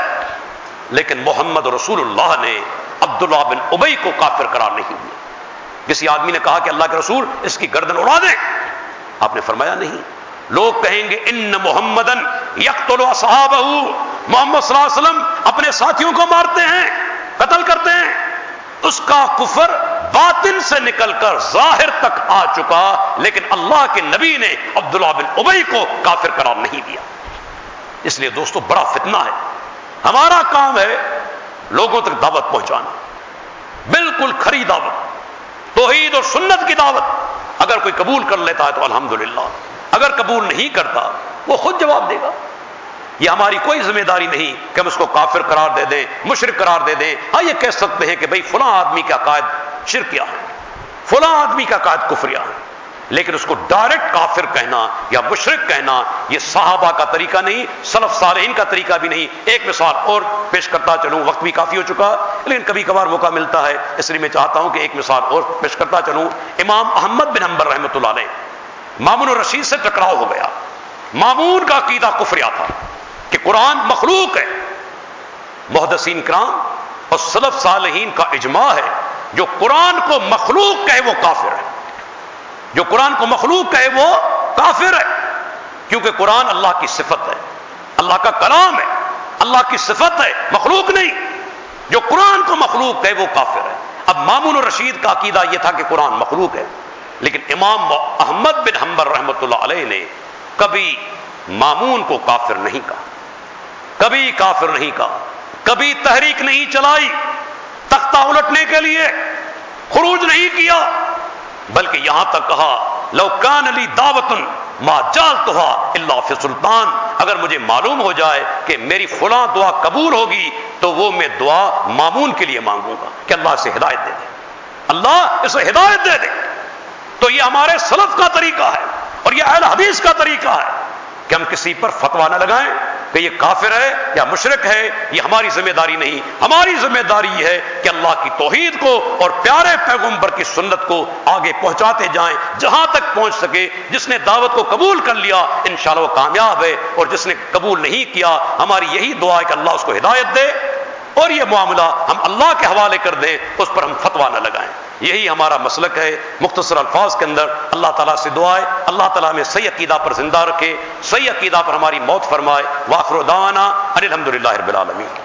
لیکن محمد رسول اللہ نے عبداللہ بن ابئی کو کافر قرار نہیں دیا۔ کسی آدمی نے کہا کہ اللہ کے رسول اس کی گردن اڑا دیں آپ نے فرمایا نہیں۔ لوگ کہیں گے، ان محمدن یکل صحاب محمد صلی اللہ علیہ وسلم اپنے ساتھیوں کو مارتے ہیں، قتل کرتے ہیں۔ اس کا کفر باطن سے نکل کر ظاہر تک آ چکا، لیکن اللہ کے نبی نے عبداللہ بن ابئی کو کافر قرار نہیں دیا۔ اس لیے دوستو، بڑا فتنہ ہے۔ ہمارا کام ہے لوگوں تک دعوت پہنچانا۔ بالکل کھری دعوت۔ توحید اور سنت کی دعوت۔ اگر کوئی قبول کر لیتا ہے تو الحمدللہ۔ اگر قبول نہیں کرتا، وہ خود جواب دے گا۔ یہ ہماری کوئی ذمہ داری نہیں کہ ہم اس کو کافر قرار دے دیں مشرق قرار دے دیں۔ ہاں یہ کہہ سکتے ہیں کہ بھائی فلاں آدمی کا قائد شرکیا ہے فلاں آدمی کا قائد کفریا ہے لیکن اس کو ڈائریکٹ کافر کہنا یا مشرق کہنا یہ صحابہ کا طریقہ نہیں، سلف صالحین کا طریقہ بھی نہیں۔ ایک مثال اور پیش کرتا چلوں، وقت بھی کافی ہو چکا، لیکن کبھی کبھار موقع ملتا ہے۔ اس لیے میں چاہتا ہوں کہ ایک مثال اور پیش کرتا چلوں۔ امام احمد بن امبر رحمۃ اللہ علیہ مامون الرشید سے ٹکراؤ ہو گیا۔ مامون کا عقیدہ کفریا تھا کہ قرآن مخلوق ہے۔ محدثین کرام اور سلف صالحین کا اجماع ہے، جو قرآن کو مخلوق کہے وہ کافر ہے۔ جو قرآن کو مخلوق کہے وہ کافر ہے، کیونکہ قرآن اللہ کی صفت ہے۔ اللہ کا کلام ہے، اللہ کی صفت ہے، مخلوق نہیں۔ جو قرآن کو مخلوق کہے وہ کافر ہے۔ اب مامون الرشید کا عقیدہ یہ تھا کہ قرآن مخلوق ہے، لیکن امام احمد بن حمبر رحمت اللہ علیہ نے کبھی مامون کو کافر نہیں کہا، کبھی کافر نہیں کہا، کبھی تحریک نہیں چلائی، تختہ الٹنے کے لیے، خروج نہیں کیا۔ بلکہ یہاں تک کہا لوکان علی دعوتن ما جال تو اللہ فی سلطان، اگر مجھے معلوم ہو جائے کہ میری فلاں دعا قبول ہوگی، تو وہ میں دعا معمون کے لیے مانگوں گا، کہ اللہ سے ہدایت دے دے۔ اللہ اسے ہدایت دے دے۔ تو یہ ہمارے سلف کا طریقہ ہے، اور یہ اہل حدیث کا طریقہ ہے کہ ہم کسی پر فتوا نہ لگائیں۔ کہ یہ کافر ہے یا مشرق ہے، یہ ہماری ذمہ داری نہیں۔ ہماری ذمہ داری ہے کہ اللہ کی توحید کو اور پیارے پیغمبر کی سنت کو آگے پہنچاتے جائیں، جہاں تک پہنچ سکے۔ جس نے دعوت کو قبول کر لیا، انشاءاللہ وہ کامیاب ہے۔ اور جس نے قبول نہیں کیا، ہماری یہی دعا ہے کہ اللہ اس کو ہدایت دے۔ اور یہ معاملہ ہم اللہ کے حوالے کر دیں، اس پر ہم فتوا نہ لگائیں۔ یہی ہمارا مسلک ہے، مختصر الفاظ کے اندر اللہ تعالیٰ سے دعائے اللہ تعالیٰ میں صحیح عقیدہ پر زندہ رکھے، صحیح عقیدہ پر ہماری موت فرمائے۔ واخر دانا الحمد للہ رب العالمین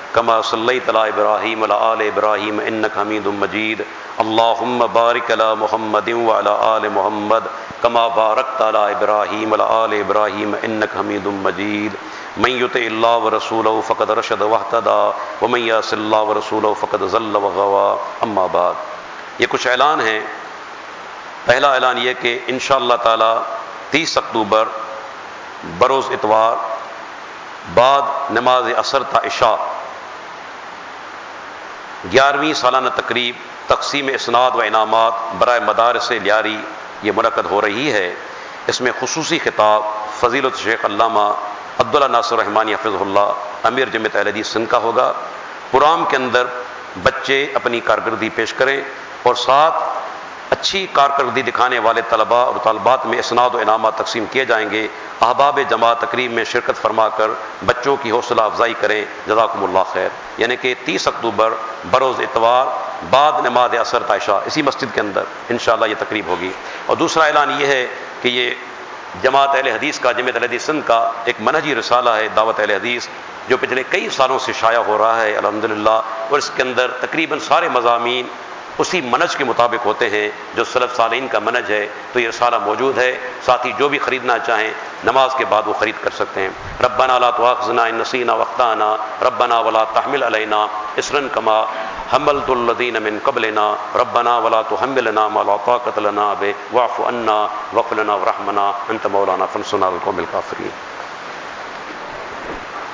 كما صليت على ابراهيم وعلى ال ابراهيم انك حميد مجيد. اللهم بارك على محمد وعلى ال محمد كما باركت على ابراهيم وعلى ال ابراهيم انك حميد مجيد. من یت اللہ و فقد رشد وحتدا ومن یاس اللہ و رسول فقد ذل وغوا اما بعد، یہ کچھ اعلان ہیں۔ پہلا اعلان یہ کہ انشاءاللہ تعالی تیس اکتوبر بروز اتوار بعد نماز اثر تا عشاء گیارہویں سالانہ تقریب، تقسیم اسناد و انعامات برائے مدارس لیاری یہ منعقد ہو رہی ہے۔ اس میں خصوصی خطاب فضیلت شیخ علامہ عبداللہ ناصر رحمانی حفظ اللہ، امیر جمعت حدیث سندھ کا ہوگا۔ پرام کے اندر بچے اپنی کارکردگی پیش کریں اور ساتھ اچھی کارکردگی دکھانے والے طلباء اور طالبات میں اسناد و انعامات تقسیم کیے جائیں گے۔ احباب جماعت تقریب میں شرکت فرما کر بچوں کی حوصلہ افزائی کریں۔ جزاکم اللہ خیر۔ یعنی کہ تیس اکتوبر بروز اتوار بعد نماز اثر تائشہ اسی مسجد کے اندر انشاءاللہ یہ تقریب ہوگی۔ اور دوسرا اعلان یہ ہے کہ یہ جماعت اہل حدیث کا، جمعیت اہل حدیث سندھ کا ایک منہجی رسالہ ہے، دعوت اہل حدیث، جو پچھلے کئی سالوں سے شائع ہو رہا ہے۔ الحمدللہ، اور اس کے اندر تقریباً سارے مضامین اسی منج کے مطابق ہوتے ہیں، جو سلف صالین کا منج ہے، تو یہ رسالہ موجود ہے۔ ساتھ ہی جو بھی خریدنا چاہیں، نماز کے بعد وہ خرید کر سکتے ہیں۔ ربنا لا تواخذنا ان نسینا وقتانا ربنا ولا تحمل علینا اسرن کما حملت الذین من قبلنا، ربنا ولا تحملنا ما لا طاقت لنا به، واعف عنا واغفر لنا ورحمنا، انت مولانا فانصرنا على القوم